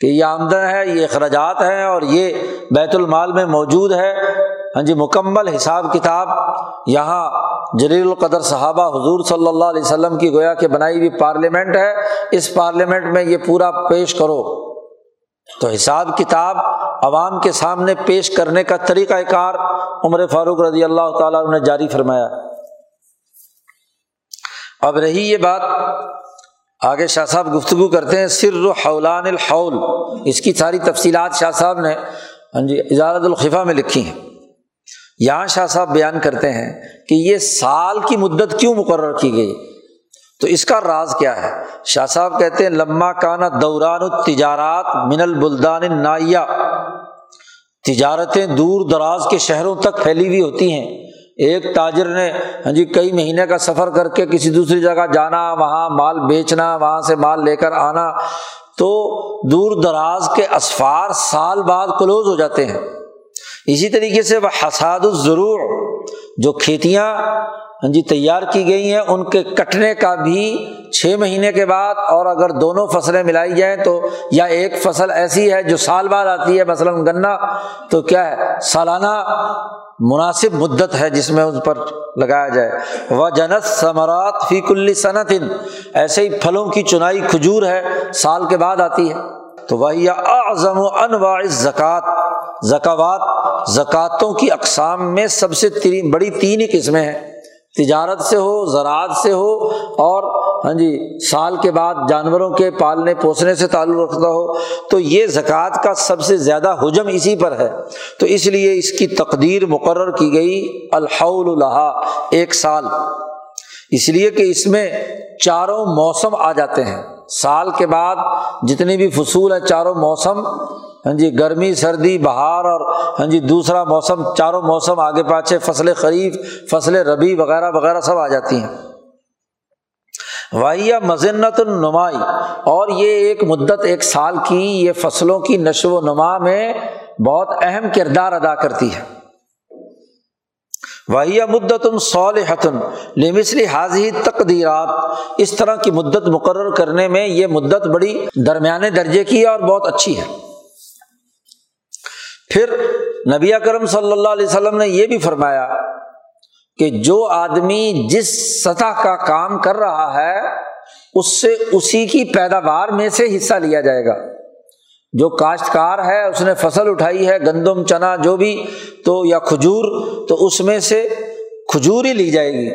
کہ یہ آمدن ہے، یہ اخراجات ہیں اور یہ بیت المال میں موجود ہے۔ ہاں جی مکمل حساب کتاب یہاں جلیل القدر صحابہ حضور صلی اللہ علیہ وسلم کی گویا کہ بنائی ہوئی پارلیمنٹ ہے، اس پارلیمنٹ میں یہ پورا پیش کرو۔ تو حساب کتاب عوام کے سامنے پیش کرنے کا طریقہ کار عمر فاروق رضی اللہ تعالیٰ نے جاری فرمایا۔ اب رہی یہ بات، آگے شاہ صاحب گفتگو کرتے ہیں، سر حولان الحول۔ اس کی ساری تفصیلات شاہ صاحب نے ہاں جی اجازت الخفا میں لکھی ہیں۔ یہاں شاہ صاحب بیان کرتے ہیں کہ یہ سال کی مدت کیوں مقرر کی گئی؟ تو اس کا راز کیا ہے؟ شاہ صاحب کہتے ہیں لمہ کانا دوران التجارات من البلدان نائیا تجارتیں دور دراز کے شہروں تک پھیلی ہوئی ہوتی ہیں۔ ایک تاجر نے ہاں جی کئی مہینے کا سفر کر کے کسی دوسری جگہ جانا، وہاں مال بیچنا، وہاں سے مال لے کر آنا، تو دور دراز کے اسفار سال بعد کلوز ہو جاتے ہیں۔ اسی طریقے سے وہ حساد الضرور جو کھیتیاں ہاں جی تیار کی گئی ہیں، ان کے کٹنے کا بھی چھ مہینے کے بعد اور اگر دونوں فصلیں ملائی جائیں تو، یا ایک فصل ایسی ہے جو سال بعد آتی ہے، مثلاً گنا، تو کیا ہے؟ سالانہ مناسب مدت ہے جس میں اس پر لگایا جائے۔ وہ جنت ثمرات فی کل صنعت ایسے ہی پھلوں کی چنائی کھجور ہے، سال کے بعد آتی ہے۔ تو وہی اعظم و انواع زکوٰۃ زکوات زکوٰۃوں کی اقسام میں سب سے بڑی تین ہی قسمیں ہیں۔ تجارت سے ہو، زراعت سے ہو اور ہاں جی سال کے بعد جانوروں کے پالنے پوسنے سے تعلق رکھتا ہو۔ تو یہ زکوٰۃ کا سب سے زیادہ حجم اسی پر ہے۔ تو اس لیے اس کی تقدیر مقرر کی گئی، الحول الحا ایک سال۔ اس لیے کہ اس میں چاروں موسم آ جاتے ہیں۔ سال کے بعد جتنی بھی فصول ہیں، چاروں موسم ہاں جی گرمی، سردی، بہار اور ہاں جی دوسرا موسم، چاروں موسم آگے پاچھے فصل خریف فصل ربی وغیرہ وغیرہ سب آ جاتی ہیں۔ واحیہ مذنت النمائی۔ اور یہ ایک مدت، ایک سال کی یہ فصلوں کی نشو و نما میں بہت اہم کردار ادا کرتی ہے۔ واحیہ مدت سول حتن لمسلی حاضی تقدیرات۔ اس طرح کی مدت مقرر کرنے میں یہ مدت بڑی درمیانے درجے کی ہے اور بہت اچھی ہے۔ پھر نبی کرم صلی اللہ علیہ وسلم نے یہ بھی فرمایا کہ جو آدمی جس سطح کا کام کر رہا ہے، اس سے اسی کی پیداوار میں سے حصہ لیا جائے گا۔ جو کاشتکار ہے، اس نے فصل اٹھائی ہے، گندم، چنا، جو بھی تو یا کھجور، تو اس میں سے کھجور ہی لی جائے گی۔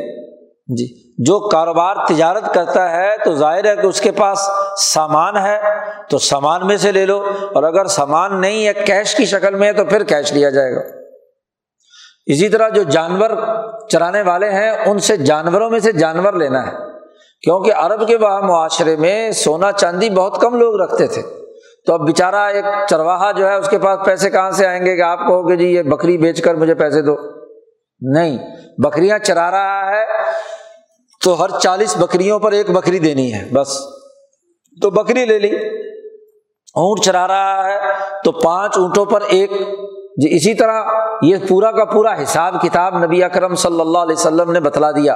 جی جو کاروبار تجارت کرتا ہے، تو ظاہر ہے کہ اس کے پاس سامان ہے تو سامان میں سے لے لو اور اگر سامان نہیں ہے کیش کی شکل میں ہے تو پھر کیش لیا جائے گا۔ اسی طرح جو جانور چرانے والے ہیں، ان سے جانوروں میں سے جانور لینا ہے۔ کیونکہ عرب کے وہاں معاشرے میں سونا چاندی بہت کم لوگ رکھتے تھے۔ تو اب بیچارہ ایک چرواہا جو ہے، اس کے پاس پیسے کہاں سے آئیں گے کہ آپ کہو کہ جی یہ بکری بیچ کر مجھے پیسے دو۔ نہیں، بکریاں چرا رہا ہے تو ہر چالیس بکریوں پر ایک بکری دینی ہے، بس۔ تو بکری لے لی۔ اونٹ چرا رہا ہے تو پانچ اونٹوں پر ایک جی اسی طرح یہ پورا کا پورا حساب کتاب نبی اکرم صلی اللہ علیہ وسلم نے بتلا دیا۔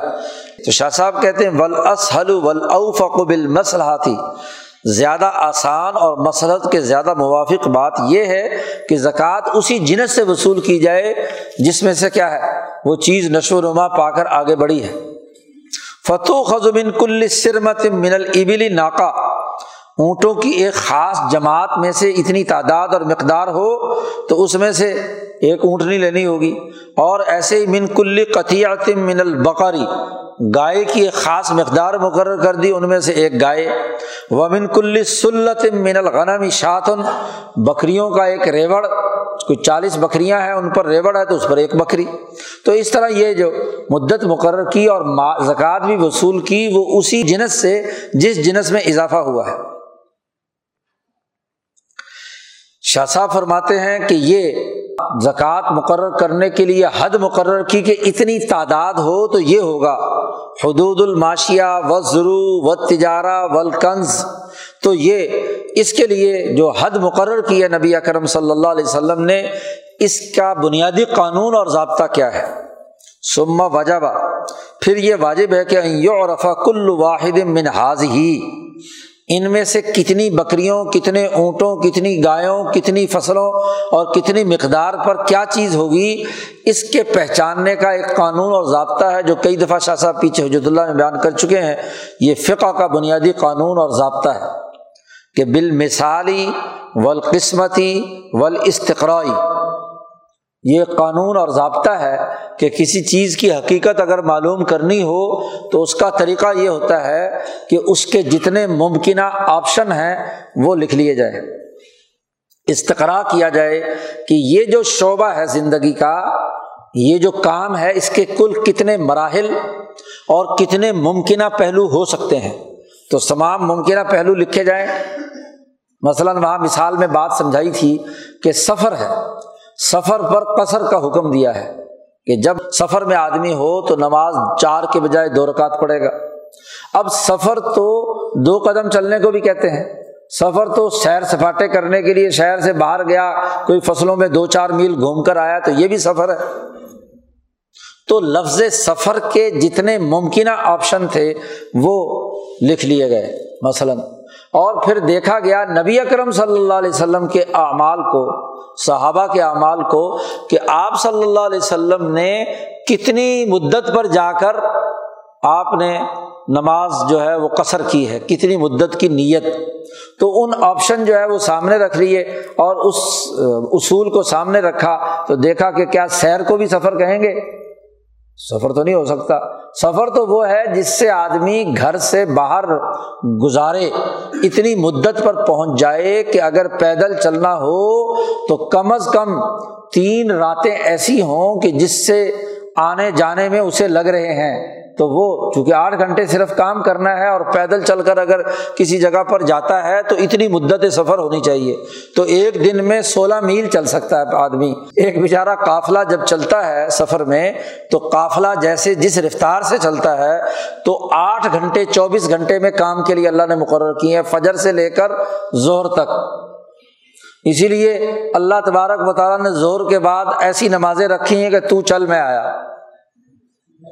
تو شاہ صاحب کہتے ہیں ول اسل ول بل زیادہ آسان اور مسلط کے زیادہ موافق بات یہ ہے کہ زکوٰۃ اسی جنس سے وصول کی جائے جس میں سے کیا ہے، وہ چیز نشو و نما پا کر آگے بڑھی ہے۔ فتو خزمن کل سرمت من البلی ناکا اونٹوں کی ایک خاص جماعت میں سے اتنی تعداد اور مقدار ہو تو اس میں سے ایک اونٹنی لینی ہوگی۔ اور ایسے ہی من کل قطیات من البقری گائے کی ایک خاص مقدار مقرر کر دی ان میں سے ایک گائے۔ و من کل سلت من الغنم شاطن بکریوں کا ایک ریوڑ کوئی چالیس بکریاں ہیں، ان پر ریوڑ ہے تو اس پر ایک بکری۔ تو اس طرح یہ جو مدت مقرر کی اور زکوٰۃ بھی وصول کی وہ اسی جنس سے جس جنس میں اضافہ ہوا ہے۔ شاہ صاحب فرماتے ہیں کہ یہ زکوٰۃ مقرر کرنے کے لیے، حد مقرر کی کہ اتنی تعداد ہو تو یہ ہوگا۔ حدود الماشیا و ضرو و تجارہ ولکنز تو یہ اس کے لیے جو حد مقرر کی ہے نبی اکرم صلی اللہ علیہ وسلم نے، اس کا بنیادی قانون اور ضابطہ کیا ہے۔ سما وجبہ پھر یہ واجب ہے کہ رفا کل واحد من حاض ہی ان میں سے کتنی بکریوں، کتنے اونٹوں، کتنی گایوں، کتنی فصلوں اور کتنی مقدار پر کیا چیز ہوگی، اس کے پہچاننے کا ایک قانون اور ضابطہ ہے جو کئی دفعہ شاہ صاحب پیچھے حجرت اللہ میں بیان کر چکے ہیں۔ یہ فقہ کا بنیادی قانون اور ضابطہ ہے کہ بال مثالی ولقسمتی ول استقرائی یہ قانون اور ضابطہ ہے کہ کسی چیز کی حقیقت اگر معلوم کرنی ہو تو اس کا طریقہ یہ ہوتا ہے کہ اس کے جتنے ممکنہ آپشن ہیں وہ لکھ لیے جائے استقرا کیا جائے کہ یہ جو شعبہ ہے زندگی کا، یہ جو کام ہے، اس کے کل کتنے مراحل اور کتنے ممکنہ پہلو ہو سکتے ہیں۔ تو تمام ممکنہ پہلو لکھے جائیں۔ مثلاً وہاں مثال میں بات سمجھائی تھی کہ سفر ہے۔ سفر پر قصر کا حکم دیا ہے کہ جب سفر میں آدمی ہو تو نماز چار کے بجائے دو رکعت پڑے گا۔ اب سفر تو دو قدم چلنے کو بھی کہتے ہیں۔ سفر تو سیر سپاٹے کرنے کے لیے شہر سے باہر گیا، کوئی فصلوں میں دو چار میل گھوم کر آیا تو یہ بھی سفر ہے۔ تو لفظ سفر کے جتنے ممکنہ آپشن تھے وہ لکھ لیے گئے۔ مثلاً اور پھر دیکھا گیا نبی اکرم صلی اللہ علیہ وسلم کے اعمال کو صحابہ کے اعمال کو کہ آپ صلی اللہ علیہ وسلم نے کتنی مدت پر جا کر آپ نے نماز جو ہے وہ قصر کی ہے، کتنی مدت کی نیت۔ تو ان آپشن جو ہے وہ سامنے رکھ لیے اور اس، اصول کو سامنے رکھا تو دیکھا کہ کیا سیر کو بھی سفر کہیں گے؟ سفر تو نہیں ہو سکتا۔ سفر تو وہ ہے جس سے آدمی گھر سے باہر گزارے، اتنی مدت پر پہنچ جائے کہ اگر پیدل چلنا ہو تو کم از کم تین راتیں ایسی ہوں کہ جس سے آنے جانے میں اسے لگ رہے ہیں۔ تو وہ چونکہ آٹھ گھنٹے صرف کام کرنا ہے اور پیدل چل کر اگر کسی جگہ پر جاتا ہے تو اتنی مدت سفر ہونی چاہیے۔ تو ایک دن میں سولہ میل چل سکتا ہے آدمی۔ ایک بیچارہ قافلہ جب چلتا ہے سفر میں، تو قافلہ جیسے جس رفتار سے چلتا ہے، تو آٹھ گھنٹے، چوبیس گھنٹے میں کام کے لیے اللہ نے مقرر کیے ہیں، فجر سے لے کر زہر تک۔ اسی لیے اللہ تبارک مطالعہ نے زور کے بعد ایسی نمازیں رکھی ہیں کہ تو چل میں آیا۔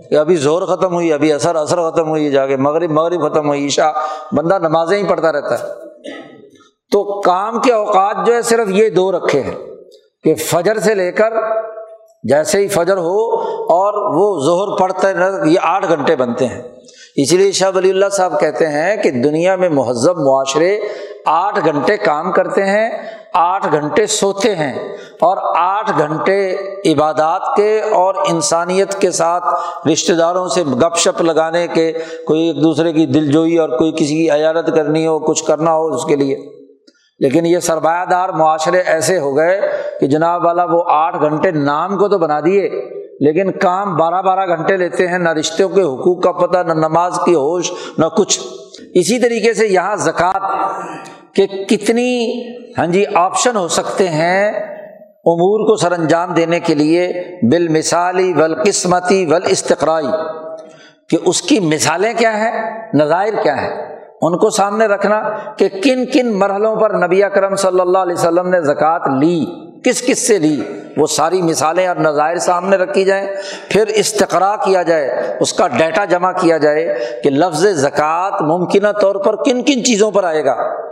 کہ ابھی زور ختم ہوئی، ابھی اثر اثر ختم ہوئی، جا کے مغرب مغرب ختم ہوئی عشا بندہ نمازیں ہی پڑھتا رہتا ہے۔ تو کام کے اوقات جو ہے صرف یہ دو رکھے ہیں کہ فجر سے لے کر جیسے ہی فجر ہو اور وہ زہر پڑھتے یہ آٹھ گھنٹے بنتے ہیں۔ اسی لیے شاہ ولی اللہ صاحب کہتے ہیں کہ دنیا میں مہذب معاشرے آٹھ گھنٹے کام کرتے ہیں، آٹھ گھنٹے سوتے ہیں۔ اور آٹھ گھنٹے عبادات کے اور انسانیت کے ساتھ رشتے داروں سے گپ شپ لگانے کے کوئی ایک دوسرے کی دل جوئی اور کوئی کسی کی عیادت کرنی ہو، کچھ کرنا ہو اس کے لیے۔ لیکن یہ سرمایہ دار معاشرے ایسے ہو گئے کہ جناب والا وہ آٹھ گھنٹے نام کو تو بنا دیے، لیکن کام بارہ بارہ گھنٹے لیتے ہیں، نہ رشتوں کے حقوق کا پتہ، نہ نماز کی ہوش، نہ کچھ۔ اسی طریقے سے یہاں زکوٰۃ کہ کتنی ہاں جی آپشن ہو سکتے ہیں امور کو سر انجام دینے کے لیے بال مثالی ول استقرائی کہ اس کی مثالیں کیا ہیں، نظائر کیا ہیں۔ ان کو سامنے رکھنا کہ کن کن مرحلوں پر نبی کرم صلی اللہ علیہ وسلم نے زکوٰۃ لی، کس کس سے لی؟ وہ ساری مثالیں اور نظائر سامنے رکھی جائیں۔ پھر استقرا کیا جائے، اس کا ڈیٹا جمع کیا جائے کہ لفظ زکوٰۃ ممکنہ طور پر کن کن چیزوں پر آئے گا۔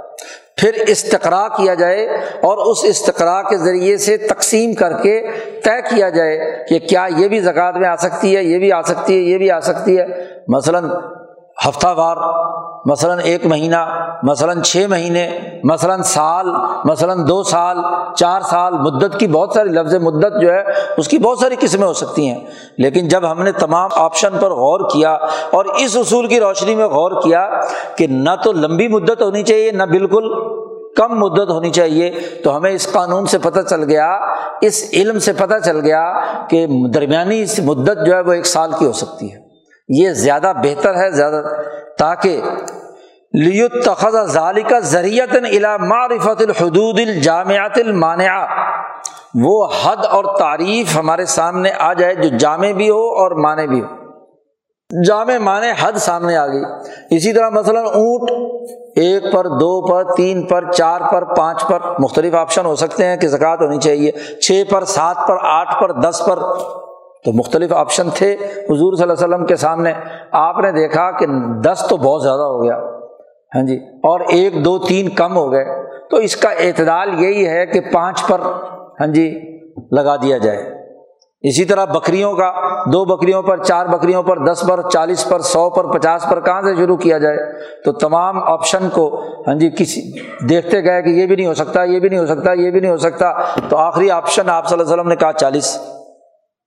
پھر استقرا کیا جائے اور اس استقرا کے ذریعے سے تقسیم کر کے طے کیا جائے کہ کیا یہ بھی زکوٰۃ میں آ سکتی ہے، یہ بھی آ سکتی ہے، یہ بھی آ سکتی ہے۔ مثلاً ہفتہ وار مثلاً ایک مہینہ، مثلاً چھ مہینے، مثلاً سال، مثلاً دو سال، چار سال، مدت کی بہت ساری لفظ مدت جو ہے، اس کی بہت ساری قسمیں ہو سکتی ہیں۔ لیکن جب ہم نے تمام آپشن پر غور کیا اور اس اصول کی روشنی میں غور کیا کہ نہ تو لمبی مدت ہونی چاہیے، نہ بالکل کم مدت ہونی چاہیے، تو ہمیں اس قانون سے پتہ چل گیا، اس علم سے پتہ چل گیا کہ درمیانی مدت جو ہے وہ ایک سال کی ہو سکتی ہے۔ یہ زیادہ بہتر ہے، زیادہ تاکہ لیتخذ ذالک ذریعت الا معرفت الحدود الجامعات المانعہ وہ حد اور تعریف ہمارے سامنے آ جائے، جو جامع بھی ہو اور معنی بھی ہو۔ جامع معنی حد سامنے آ گئی۔ اسی طرح مثلاً اونٹ، ایک پر، دو پر، تین پر، چار پر، پانچ پر، مختلف آپشن ہو سکتے ہیں کہ زکوٰۃ ہونی چاہیے۔ چھ پر، سات پر، آٹھ پر، دس پر۔ تو مختلف آپشن تھے۔ حضور صلی اللہ علیہ وسلم کے سامنے آپ نے دیکھا کہ دس تو بہت زیادہ ہو گیا۔ ہاں جی۔ اور ایک، دو، تین کم ہو گئے۔ تو اس کا اعتدال یہی ہے کہ پانچ پر ہاں جی لگا دیا جائے۔ اسی طرح بکریوں کا، دو بکریوں پر، چار بکریوں پر، دس پر، چالیس پر، سو پر، پچاس پر کہاں سے شروع کیا جائے؟ تو تمام آپشن کو ہاں جی کسی، دیکھتے گئے کہ یہ بھی نہیں ہو سکتا، یہ بھی نہیں ہو سکتا، یہ بھی نہیں ہو سکتا۔ تو آخری آپشن آپ صلی اللہ علیہ وسلم نے کہا چالیس۔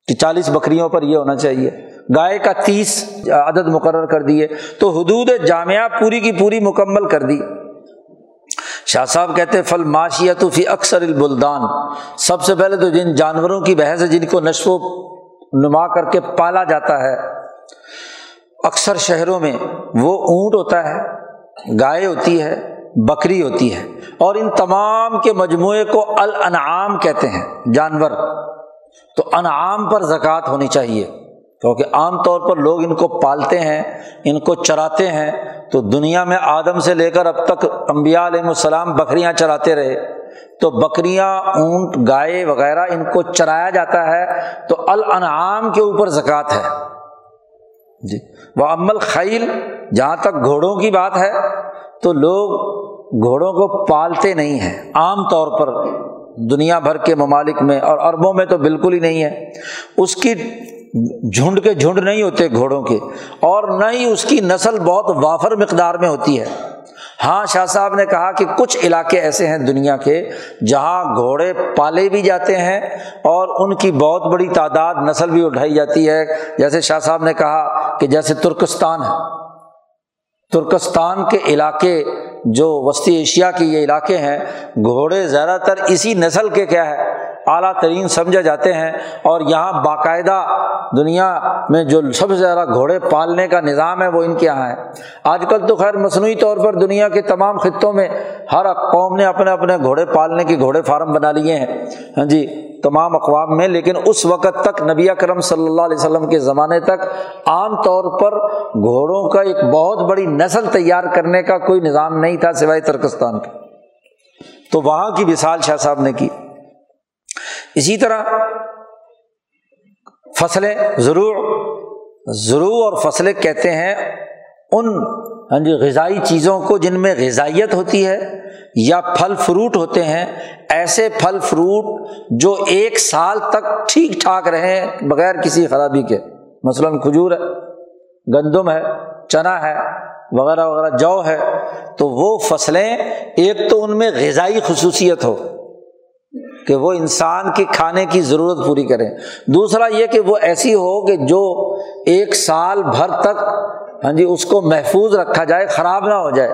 کہ چالیس بکریوں پر یہ ہونا چاہیے۔ گائے کا تیس عدد مقرر کر دیے، تو حدود جامعہ پوری کی پوری مکمل کر دی۔ شاہ صاحب کہتے فل معاشیت فی اکثر البلدان۔ سب سے پہلے تو جن جانوروں کی بحث ہے، جن کو نشو و نما کر کے پالا جاتا ہے، اکثر شہروں میں وہ اونٹ ہوتا ہے، گائے ہوتی ہے، بکری ہوتی ہے۔ اور ان تمام کے مجموعے کو الانعام کہتے ہیں، جانور۔ تو انعام پر زکوٰۃ ہونی چاہیے۔ کیونکہ عام طور پر لوگ ان کو پالتے ہیں، ان کو چراتے ہیں، تو دنیا میں آدم سے لے کر اب تک امبیا علیہ السلام بکریاں چراتے رہے۔ تو بکریاں، اونٹ، گائے وغیرہ ان کو چرایا جاتا ہے، تو الانعام کے اوپر زکوٰۃ ہے۔ جی۔ وہ عمل خیل جہاں تک گھوڑوں کی بات ہے، تو لوگ گھوڑوں کو پالتے نہیں ہیں۔ عام طور پر دنیا بھر کے ممالک میں اور عربوں میں تو بالکل ہی نہیں ہے۔ اس کی جھنڈ کے جھنڈ نہیں ہوتے گھوڑوں کے، اور نہ ہی اس کی نسل بہت وافر مقدار میں ہوتی ہے۔ ہاں شاہ صاحب نے کہا کہ کچھ علاقے ایسے ہیں دنیا کے جہاں گھوڑے پالے بھی جاتے ہیں اور ان کی بہت بڑی تعداد نسل بھی اٹھائی جاتی ہے۔ جیسے شاہ صاحب نے کہا کہ جیسے ترکستان ہے۔ ترکستان کے علاقے جو وسطی ایشیا کے یہ علاقے ہیں، گھوڑے زیادہ تر اسی نسل کے کیا ہے؟ اعلیٰ ترین سمجھے جاتے ہیں اور یہاں باقاعدہ دنیا میں جو سب سے زیادہ گھوڑے پالنے کا نظام ہے وہ ان کے یہاں ہے۔ آج کل تو خیر مصنوعی طور پر دنیا کے تمام خطوں میں ہر قوم نے اپنے اپنے گھوڑے پالنے کے گھوڑے فارم بنا لیے ہیں۔ ہاں جی تمام اقوام میں، لیکن اس وقت تک نبی کرم صلی اللہ علیہ وسلم کے زمانے تک عام طور پر گھوڑوں کا ایک بہت بڑی نسل تیار کرنے کا کوئی نظام نہیں تھا سوائے ترکستان کا تو وہاں کی مثال شاہ صاحب نے کی۔ اسی طرح فصلیں ضرور ضرور اور فصلیں کہتے ہیں ان ہاں جی غذائی چیزوں کو جن میں غذائیت ہوتی ہے یا پھل فروٹ ہوتے ہیں، ایسے پھل فروٹ جو ایک سال تک ٹھیک ٹھاک رہیں بغیر کسی خرابی کے۔ مثلاً کھجور ہے، گندم ہے، چنا ہے، وغیرہ وغیرہ، جو ہے، تو وہ فصلیں ایک تو ان میں غذائی خصوصیت ہو۔ کہ وہ انسان کی کھانے کی ضرورت پوری کریں دوسرا یہ کہ وہ ایسی ہو کہ جو ایک سال بھر تک ہاں جی اس کو محفوظ رکھا جائے، خراب نہ ہو جائے۔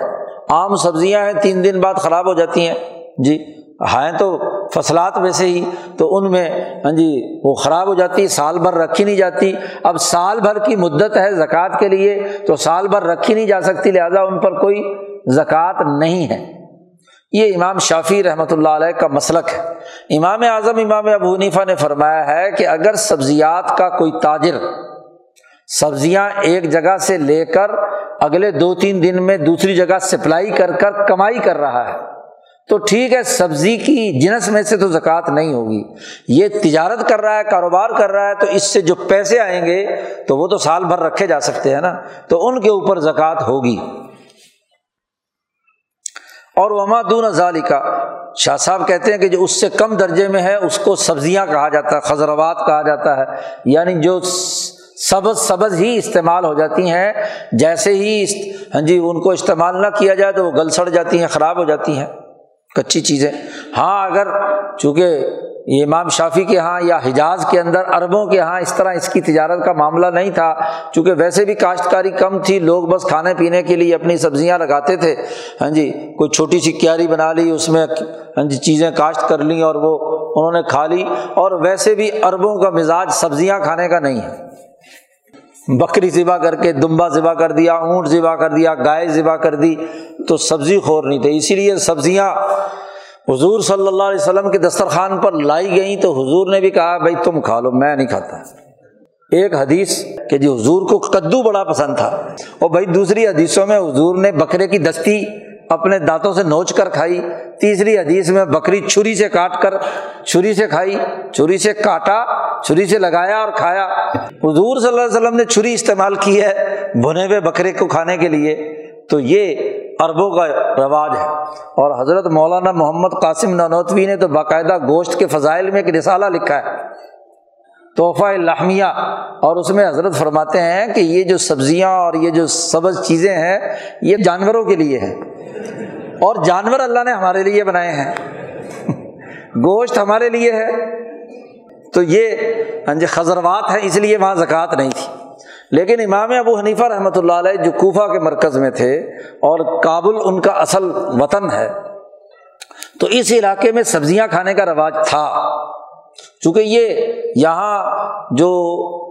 عام سبزیاں ہیں، تین دن بعد خراب ہو جاتی ہیں۔ جی ہیں تو فصلات ویسے ہی، تو ان میں ہاں جی وہ خراب ہو جاتی، سال بھر رکھی نہیں جاتی۔ اب سال بھر کی مدت ہے زکوٰۃ کے لیے، تو سال بھر رکھی نہیں جا سکتی، لہٰذا ان پر کوئی زکوٰۃ نہیں ہے۔ یہ امام شافی رحمۃ اللہ علیہ کا مسلک ہے۔ امام اعظم، امام ابو حنیفہ نے فرمایا ہے کہ اگر سبزیات کا کوئی تاجر سبزیاں ایک جگہ سے لے کر اگلے دو تین دن میں دوسری جگہ سپلائی کر کر کمائی کر رہا ہے، تو ٹھیک ہے، سبزی کی جنس میں سے تو زکوٰۃ نہیں ہوگی۔ یہ تجارت کر رہا ہے، کاروبار کر رہا ہے، تو اس سے جو پیسے آئیں گے تو وہ تو سال بھر رکھے جا سکتے ہیں نا۔ تو ان کے اوپر زکوٰۃ ہوگی۔ اور وما دون ظالی کا شاہ صاحب کہتے ہیں کہ جو اس سے کم درجے میں ہے، اس کو سبزیاں کہا جاتا ہے خزروات کہا جاتا ہے۔ یعنی جو سبز سبز ہی استعمال ہو جاتی ہیں، جیسے ہی ہاں جی ان کو استعمال نہ کیا جائے تو وہ گل سڑ جاتی ہیں، خراب ہو جاتی ہیں۔ کچی چیزیں ہاں اگر چونکہ یہ امام شافی کے یہاں یا حجاز کے اندر عربوں کے یہاں اس طرح اس کی تجارت کا معاملہ نہیں تھا، چونکہ ویسے بھی کاشتکاری کم تھی، لوگ بس کھانے پینے کے لیے اپنی سبزیاں لگاتے تھے۔ ہاں جی کوئی چھوٹی سی کیاری بنا لی، اس میں ہاں جی چیزیں کاشت کر لیں اور وہ انہوں نے کھا لی۔ اور ویسے بھی عربوں کا مزاج سبزیاں کھانے کا نہیں ہے۔ بکری ذبح کر کے، دمبا ذبح کر دیا، اونٹ ذبح کر دیا، گائے ذبح کر دی، تو سبزی خور نہیں تھے اسی لیے سبزیاں حضور صلی اللہ علیہ وسلم کے دسترخوان پر لائی گئیں تو حضور نے بھی کہا، بھائی تم کھا لو، میں نہیں کھاتا۔ ایک حدیث کہ جی حضور کو کدو بڑا پسند تھا۔ اور بھائی دوسری حدیثوں میں حضور نے بکرے کی دستی اپنے دانتوں سے نوچ کر کھائی۔ تیسری حدیث میں بکری چھری سے کاٹ کر، چھری سے کھائی، چھری سے کاٹا، چھری سے لگایا اور کھایا۔ حضور صلی اللہ علیہ وسلم نے چھری استعمال کی ہے بھنے ہوئے بکرے کو کھانے کے لیے۔ تو یہ اربوں کا رواج ہے۔ اور حضرت مولانا محمد قاسم نانوتوی نے تو باقاعدہ گوشت کے فضائل میں ایک رسالہ لکھا ہے۔ تحفہ لحمیہ اور اس میں حضرت فرماتے ہیں کہ یہ جو سبزیاں اور یہ جو سبز چیزیں ہیں، یہ جانوروں کے لیے ہیں۔ اور جانور اللہ نے ہمارے لیے بنائے ہیں۔ گوشت ہمارے لیے ہے۔ تو یہ ہاں جی خزروات ہیں، اس لیے وہاں زکوٰۃ نہیں تھی۔ لیکن امام ابو حنیفہ رحمۃ اللہ علیہ جو کوفہ کے مرکز میں تھے اور کابل ان کا اصل وطن ہے، تو اس علاقے میں سبزیاں کھانے کا رواج تھا۔ چونکہ یہ یہاں جو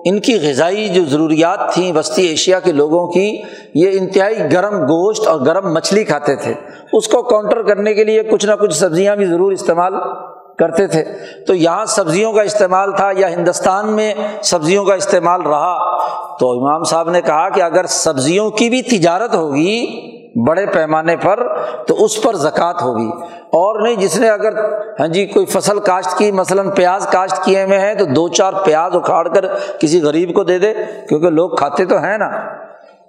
ان کی غذائی جو ضروریات تھیں وسطی ایشیا کے لوگوں کی، یہ انتہائی گرم گوشت اور گرم مچھلی کھاتے تھے۔ اس کو کاؤنٹر کرنے کے لیے کچھ نہ کچھ سبزیاں بھی ضرور استعمال کرتے تھے۔ تو یہاں سبزیوں کا استعمال تھا یا ہندوستان میں سبزیوں کا استعمال رہا۔ تو امام صاحب نے کہا کہ اگر سبزیوں کی بھی تجارت ہوگی بڑے پیمانے پر تو اس پر زکوٰۃ ہوگی۔ اور نہیں، جس نے اگر ہاں جی کوئی فصل کاشت کی، مثلاً پیاز کاشت کیے ہوئے ہیں، تو دو چار پیاز اکھاڑ کر کسی غریب کو دے دے، کیونکہ لوگ کھاتے تو ہیں نا۔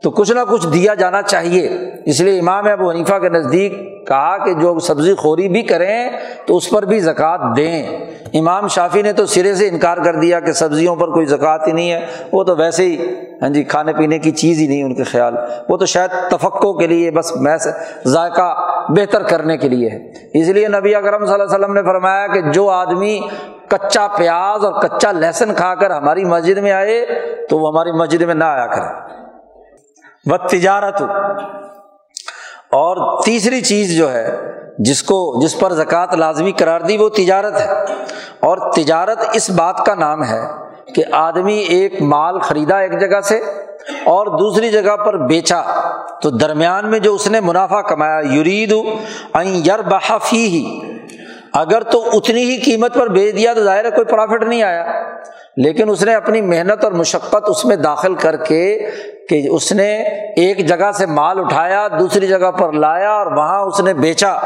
تو کچھ نہ کچھ دیا جانا چاہیے۔ اس لیے امام ابو حنیفہ کے نزدیک کہا کہ جو سبزی خوری بھی کریں تو اس پر بھی زکوٰۃ دیں۔ امام شافی نے تو سرے سے انکار کر دیا کہ سبزیوں پر کوئی زکوٰۃ ہی نہیں ہے۔ وہ تو ویسے ہی ہاں جی کھانے پینے کی چیز ہی نہیں ان کے خیال۔ وہ تو شاید تفقوں کے لیے، بس محض ذائقہ بہتر کرنے کے لیے ہے۔ اس لیے نبی اکرم صلی اللہ علیہ وسلم نے فرمایا کہ جو آدمی کچا پیاز اور کچا لہسن کھا کر ہماری مسجد میں آئے تو وہ ہماری مسجد میں نہ آیا کرے۔ و تجارت اور تیسری چیز جو ہے، جس کو، جس پر زکوٰۃ لازمی قرار دی، وہ تجارت ہے۔ اور تجارت اس بات کا نام ہے کہ آدمی ایک مال خریدا ایک جگہ سے اور دوسری جگہ پر بیچا۔ تو درمیان میں جو اس نے منافع کمایا یرید یر بحفی ہی اگر تو اتنی ہی قیمت پر بیچ دیا تو ظاہر ہے کوئی پرافٹ نہیں آیا۔ لیکن اس نے اپنی محنت اور مشقت اس میں داخل کر کے کہ اس نے ایک جگہ سے مال اٹھایا، دوسری جگہ پر لایا اور وہاں اس نے بیچا۔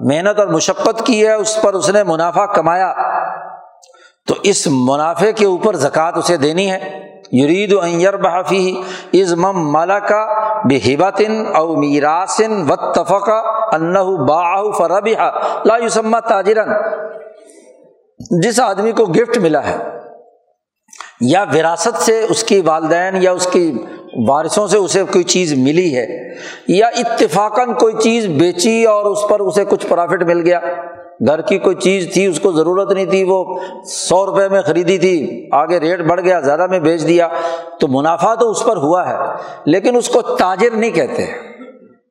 محنت اور مشقت کی ہے، اس پر اس نے منافع کمایا۔ تو اس منافع کے اوپر زکوٰۃ اسے دینی ہے۔ یرید و بحفی از مم مالا کا بے ہباتن او میراسن و تفقہ انہ باہ فرب لا یوسما تاجرن۔ جس آدمی کو گفٹ ملا ہے یا وراثت سے اس کی والدین یا اس کی وارثوں سے اسے کوئی چیز ملی ہے، یا اتفاقاً کوئی چیز بیچی اور اس پر اسے کچھ پرافٹ مل گیا۔ گھر کی کوئی چیز تھی، اس کو ضرورت نہیں تھی، وہ سو روپے میں خریدی تھی، آگے ریٹ بڑھ گیا، زیادہ میں بیچ دیا۔ تو منافع تو اس پر ہوا ہے، لیکن اس کو تاجر نہیں کہتے۔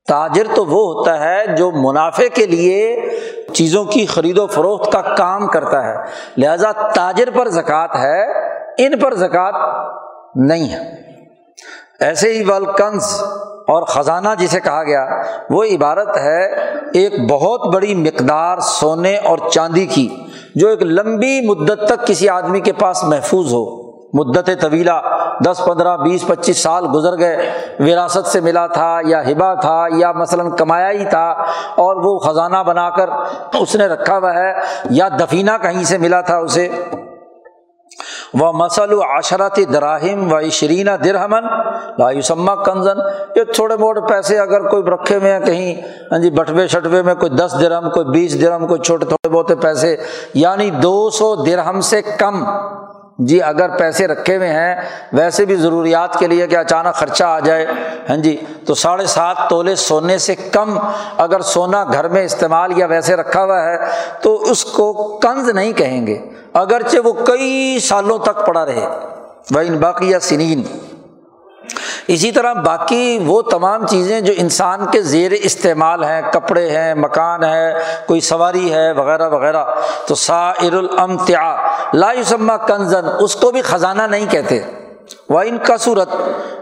تاجر تو وہ ہوتا ہے جو منافع کے لیے چیزوں کی خرید و فروخت کا کام کرتا ہے۔ لہذا تاجر پر زکوٰۃ ہے ان پر زکوٰۃ نہیں ہے۔ ایسے ہی ولکنز اور خزانہ جسے کہا گیا، وہ عبارت ہے ایک بہت بڑی مقدار سونے اور چاندی کی، جو ایک لمبی مدت تک کسی آدمی کے پاس محفوظ ہو۔ مدت طویلہ، دس، پندرہ، بیس، پچیس سال گزر گئے۔ وراثت سے ملا تھا یا ہبا تھا یا مثلاً کمایا ہی تھا اور وہ خزانہ بنا کر اس نے رکھا ہوا ہے یا دفینہ کہیں سے ملا تھا اسے۔ وہ مسل و عشرتی دراہم و شرینہ درہمن لاسما کنزن یہ تھوڑے موٹے پیسے اگر کوئی رکھے ہوئے ہیں کہیں ہاں جی بٹوے شٹوے میں کوئی دس درہم، کوئی بیس درہم، کوئی چھوٹے تھوڑے بہت پیسے یعنی دو سو درہم سے کم جی اگر پیسے رکھے ہوئے ہیں، ویسے بھی ضروریات کے لیے کہ اچانک خرچہ آ جائے۔ ہاں جی تو ساڑھے سات تولے سونے سے کم اگر سونا گھر میں استعمال یا ویسے رکھا ہوا ہے، تو اس کو کنز نہیں کہیں گے۔ اگرچہ وہ کئی سالوں تک پڑا رہے۔ وہ ان باقی یا سنین اسی طرح باقی وہ تمام چیزیں جو انسان کے زیر استعمال ہیں، کپڑے ہیں، مکان ہے، کوئی سواری ہے، وغیرہ وغیرہ، تو سائر الامتعا لا یسمہ کنزن، اس کو بھی خزانہ نہیں کہتے۔ وہ ان کا صورت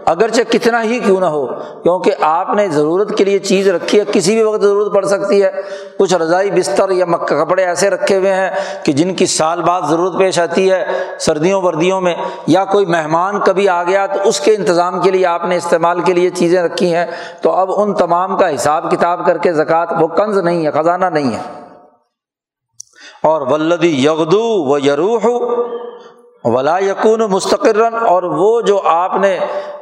اگرچہ کتنا ہی کیوں نہ ہو، کیونکہ آپ نے ضرورت کے لیے چیز رکھی ہے، کسی بھی وقت ضرورت پڑ سکتی ہے۔ کچھ رضائی بستر یا کپڑے ایسے رکھے ہوئے ہیں کہ جن کی سال بعد ضرورت پیش آتی ہے سردیوں، وردیوں میں، یا کوئی مہمان کبھی آ گیا تو اس کے انتظام کے لیے آپ نے استعمال کے لیے چیزیں رکھی ہیں۔ تو اب ان تمام کا حساب کتاب کر کے زکوٰۃ، وہ کنز نہیں ہے، خزانہ نہیں ہے۔ اور ولدی یغدو و یروح ولا یقون مستقرن اور وہ جو آپ نے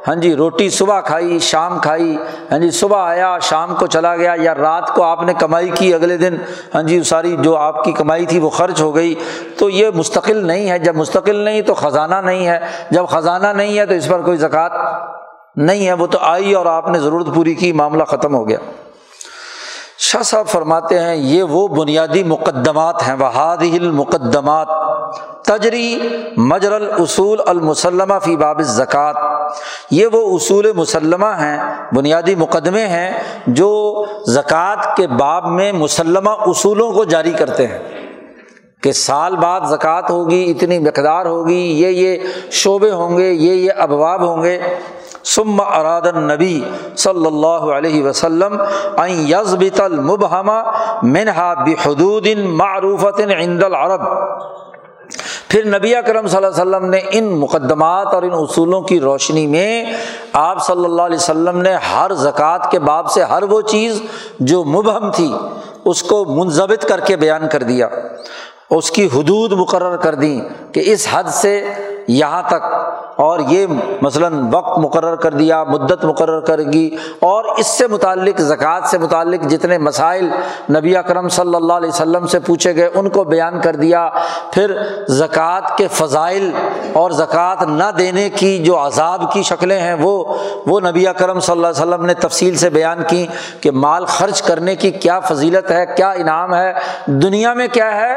ہاں جی روٹی صبح کھائی، شام کھائی ہاں جی صبح آیا، شام کو چلا گیا یا رات کو آپ نے کمائی کی اگلے دن ہاں جی ساری جو آپ کی کمائی تھی وہ خرچ ہو گئی، تو یہ مستقل نہیں ہے۔ جب مستقل نہیں تو خزانہ نہیں ہے۔ جب خزانہ نہیں ہے تو اس پر کوئی زکوٰۃ نہیں ہے۔ وہ تو آئی اور آپ نے ضرورت پوری کی، معاملہ ختم ہو گیا۔ شاہ صاحب فرماتے ہیں، یہ وہ بنیادی مقدمات ہیں۔ وہاد المقدمات تجری مجر الاصول المسلمہ فی باب زکوٰۃ یہ وہ اصول مسلمہ ہیں، بنیادی مقدمے ہیں، جو زکوٰۃ کے باب میں مسلمہ اصولوں کو جاری کرتے ہیں۔ کہ سال بعد زکوٰۃ ہوگی، اتنی مقدار ہوگی، یہ یہ شعبے ہوں گے، یہ یہ ابواب ہوں گے۔ سم اراد النبی صلی اللہ علیہ وسلم یزبت المبہمہ منہا بحدود معروفت عند العرب۔ پھر نبی اکرم صلی اللہ علیہ وسلم نے ان مقدمات اور ان اصولوں کی روشنی میں آپ صلی اللہ علیہ وسلم نے ہر زکوٰۃ کے باب سے ہر وہ چیز جو مبہم تھی، اس کو منظمت کر کے بیان کر دیا۔ اس کی حدود مقرر کر دیں کہ اس حد سے یہاں تک اور یہ مثلاً وقت مقرر کر دیا، مدت مقرر کر گی، اور اس سے متعلق، زکوٰۃ سے متعلق جتنے مسائل نبی اکرم صلی اللہ علیہ وسلم سے پوچھے گئے، ان کو بیان کر دیا۔ پھر زکوٰۃ کے فضائل اور زکوٰۃ نہ دینے کی جو عذاب کی شکلیں ہیں، وہ وہ نبی اکرم صلی اللہ علیہ وسلم نے تفصیل سے بیان کی کہ مال خرچ کرنے کی کیا فضیلت ہے، کیا انعام ہے، دنیا میں کیا ہے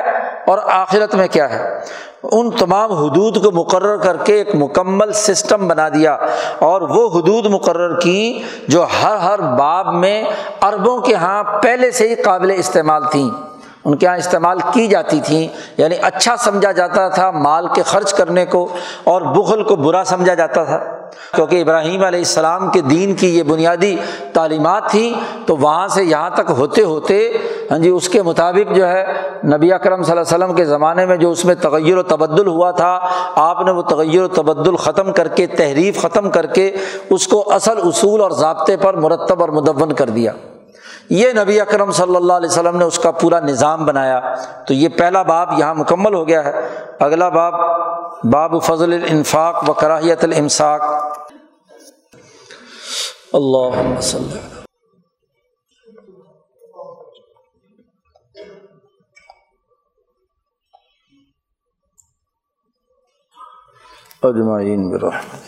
اور آخرت میں کیا ہے۔ ان تمام حدود کو مقرر کر کے ایک مکمل سسٹم بنا دیا اور وہ حدود مقرر کی جو ہر ہر باب میں عربوں کے یہاں پہلے سے ہی قابل استعمال تھیں۔ ان کے یہاں استعمال کی جاتی تھیں یعنی اچھا سمجھا جاتا تھا مال کے خرچ کرنے کو اور بغل کو برا سمجھا جاتا تھا۔ کیونکہ ابراہیم علیہ السلام کے دین کی یہ بنیادی تعلیمات تھیں، تو وہاں سے یہاں تک ہوتے ہوتے ہاں جی اس کے مطابق جو ہے، نبی اکرم صلی اللہ علیہ وسلم کے زمانے میں جو اس میں تغیر و تبدل ہوا تھا، آپ نے وہ تغیر و تبدل ختم کر کے، تحریف ختم کر کے، اس کو اصل اصول اور ضابطے پر مرتب اور مدون کر دیا۔ یہ نبی اکرم صلی اللہ علیہ وسلم نے اس کا پورا نظام بنایا۔ تو یہ پہلا باب یہاں مکمل ہو گیا ہے۔ اگلا باب باب فضل الانفاق و کراہیت الامساک۔ اللہ اجمعین برحمت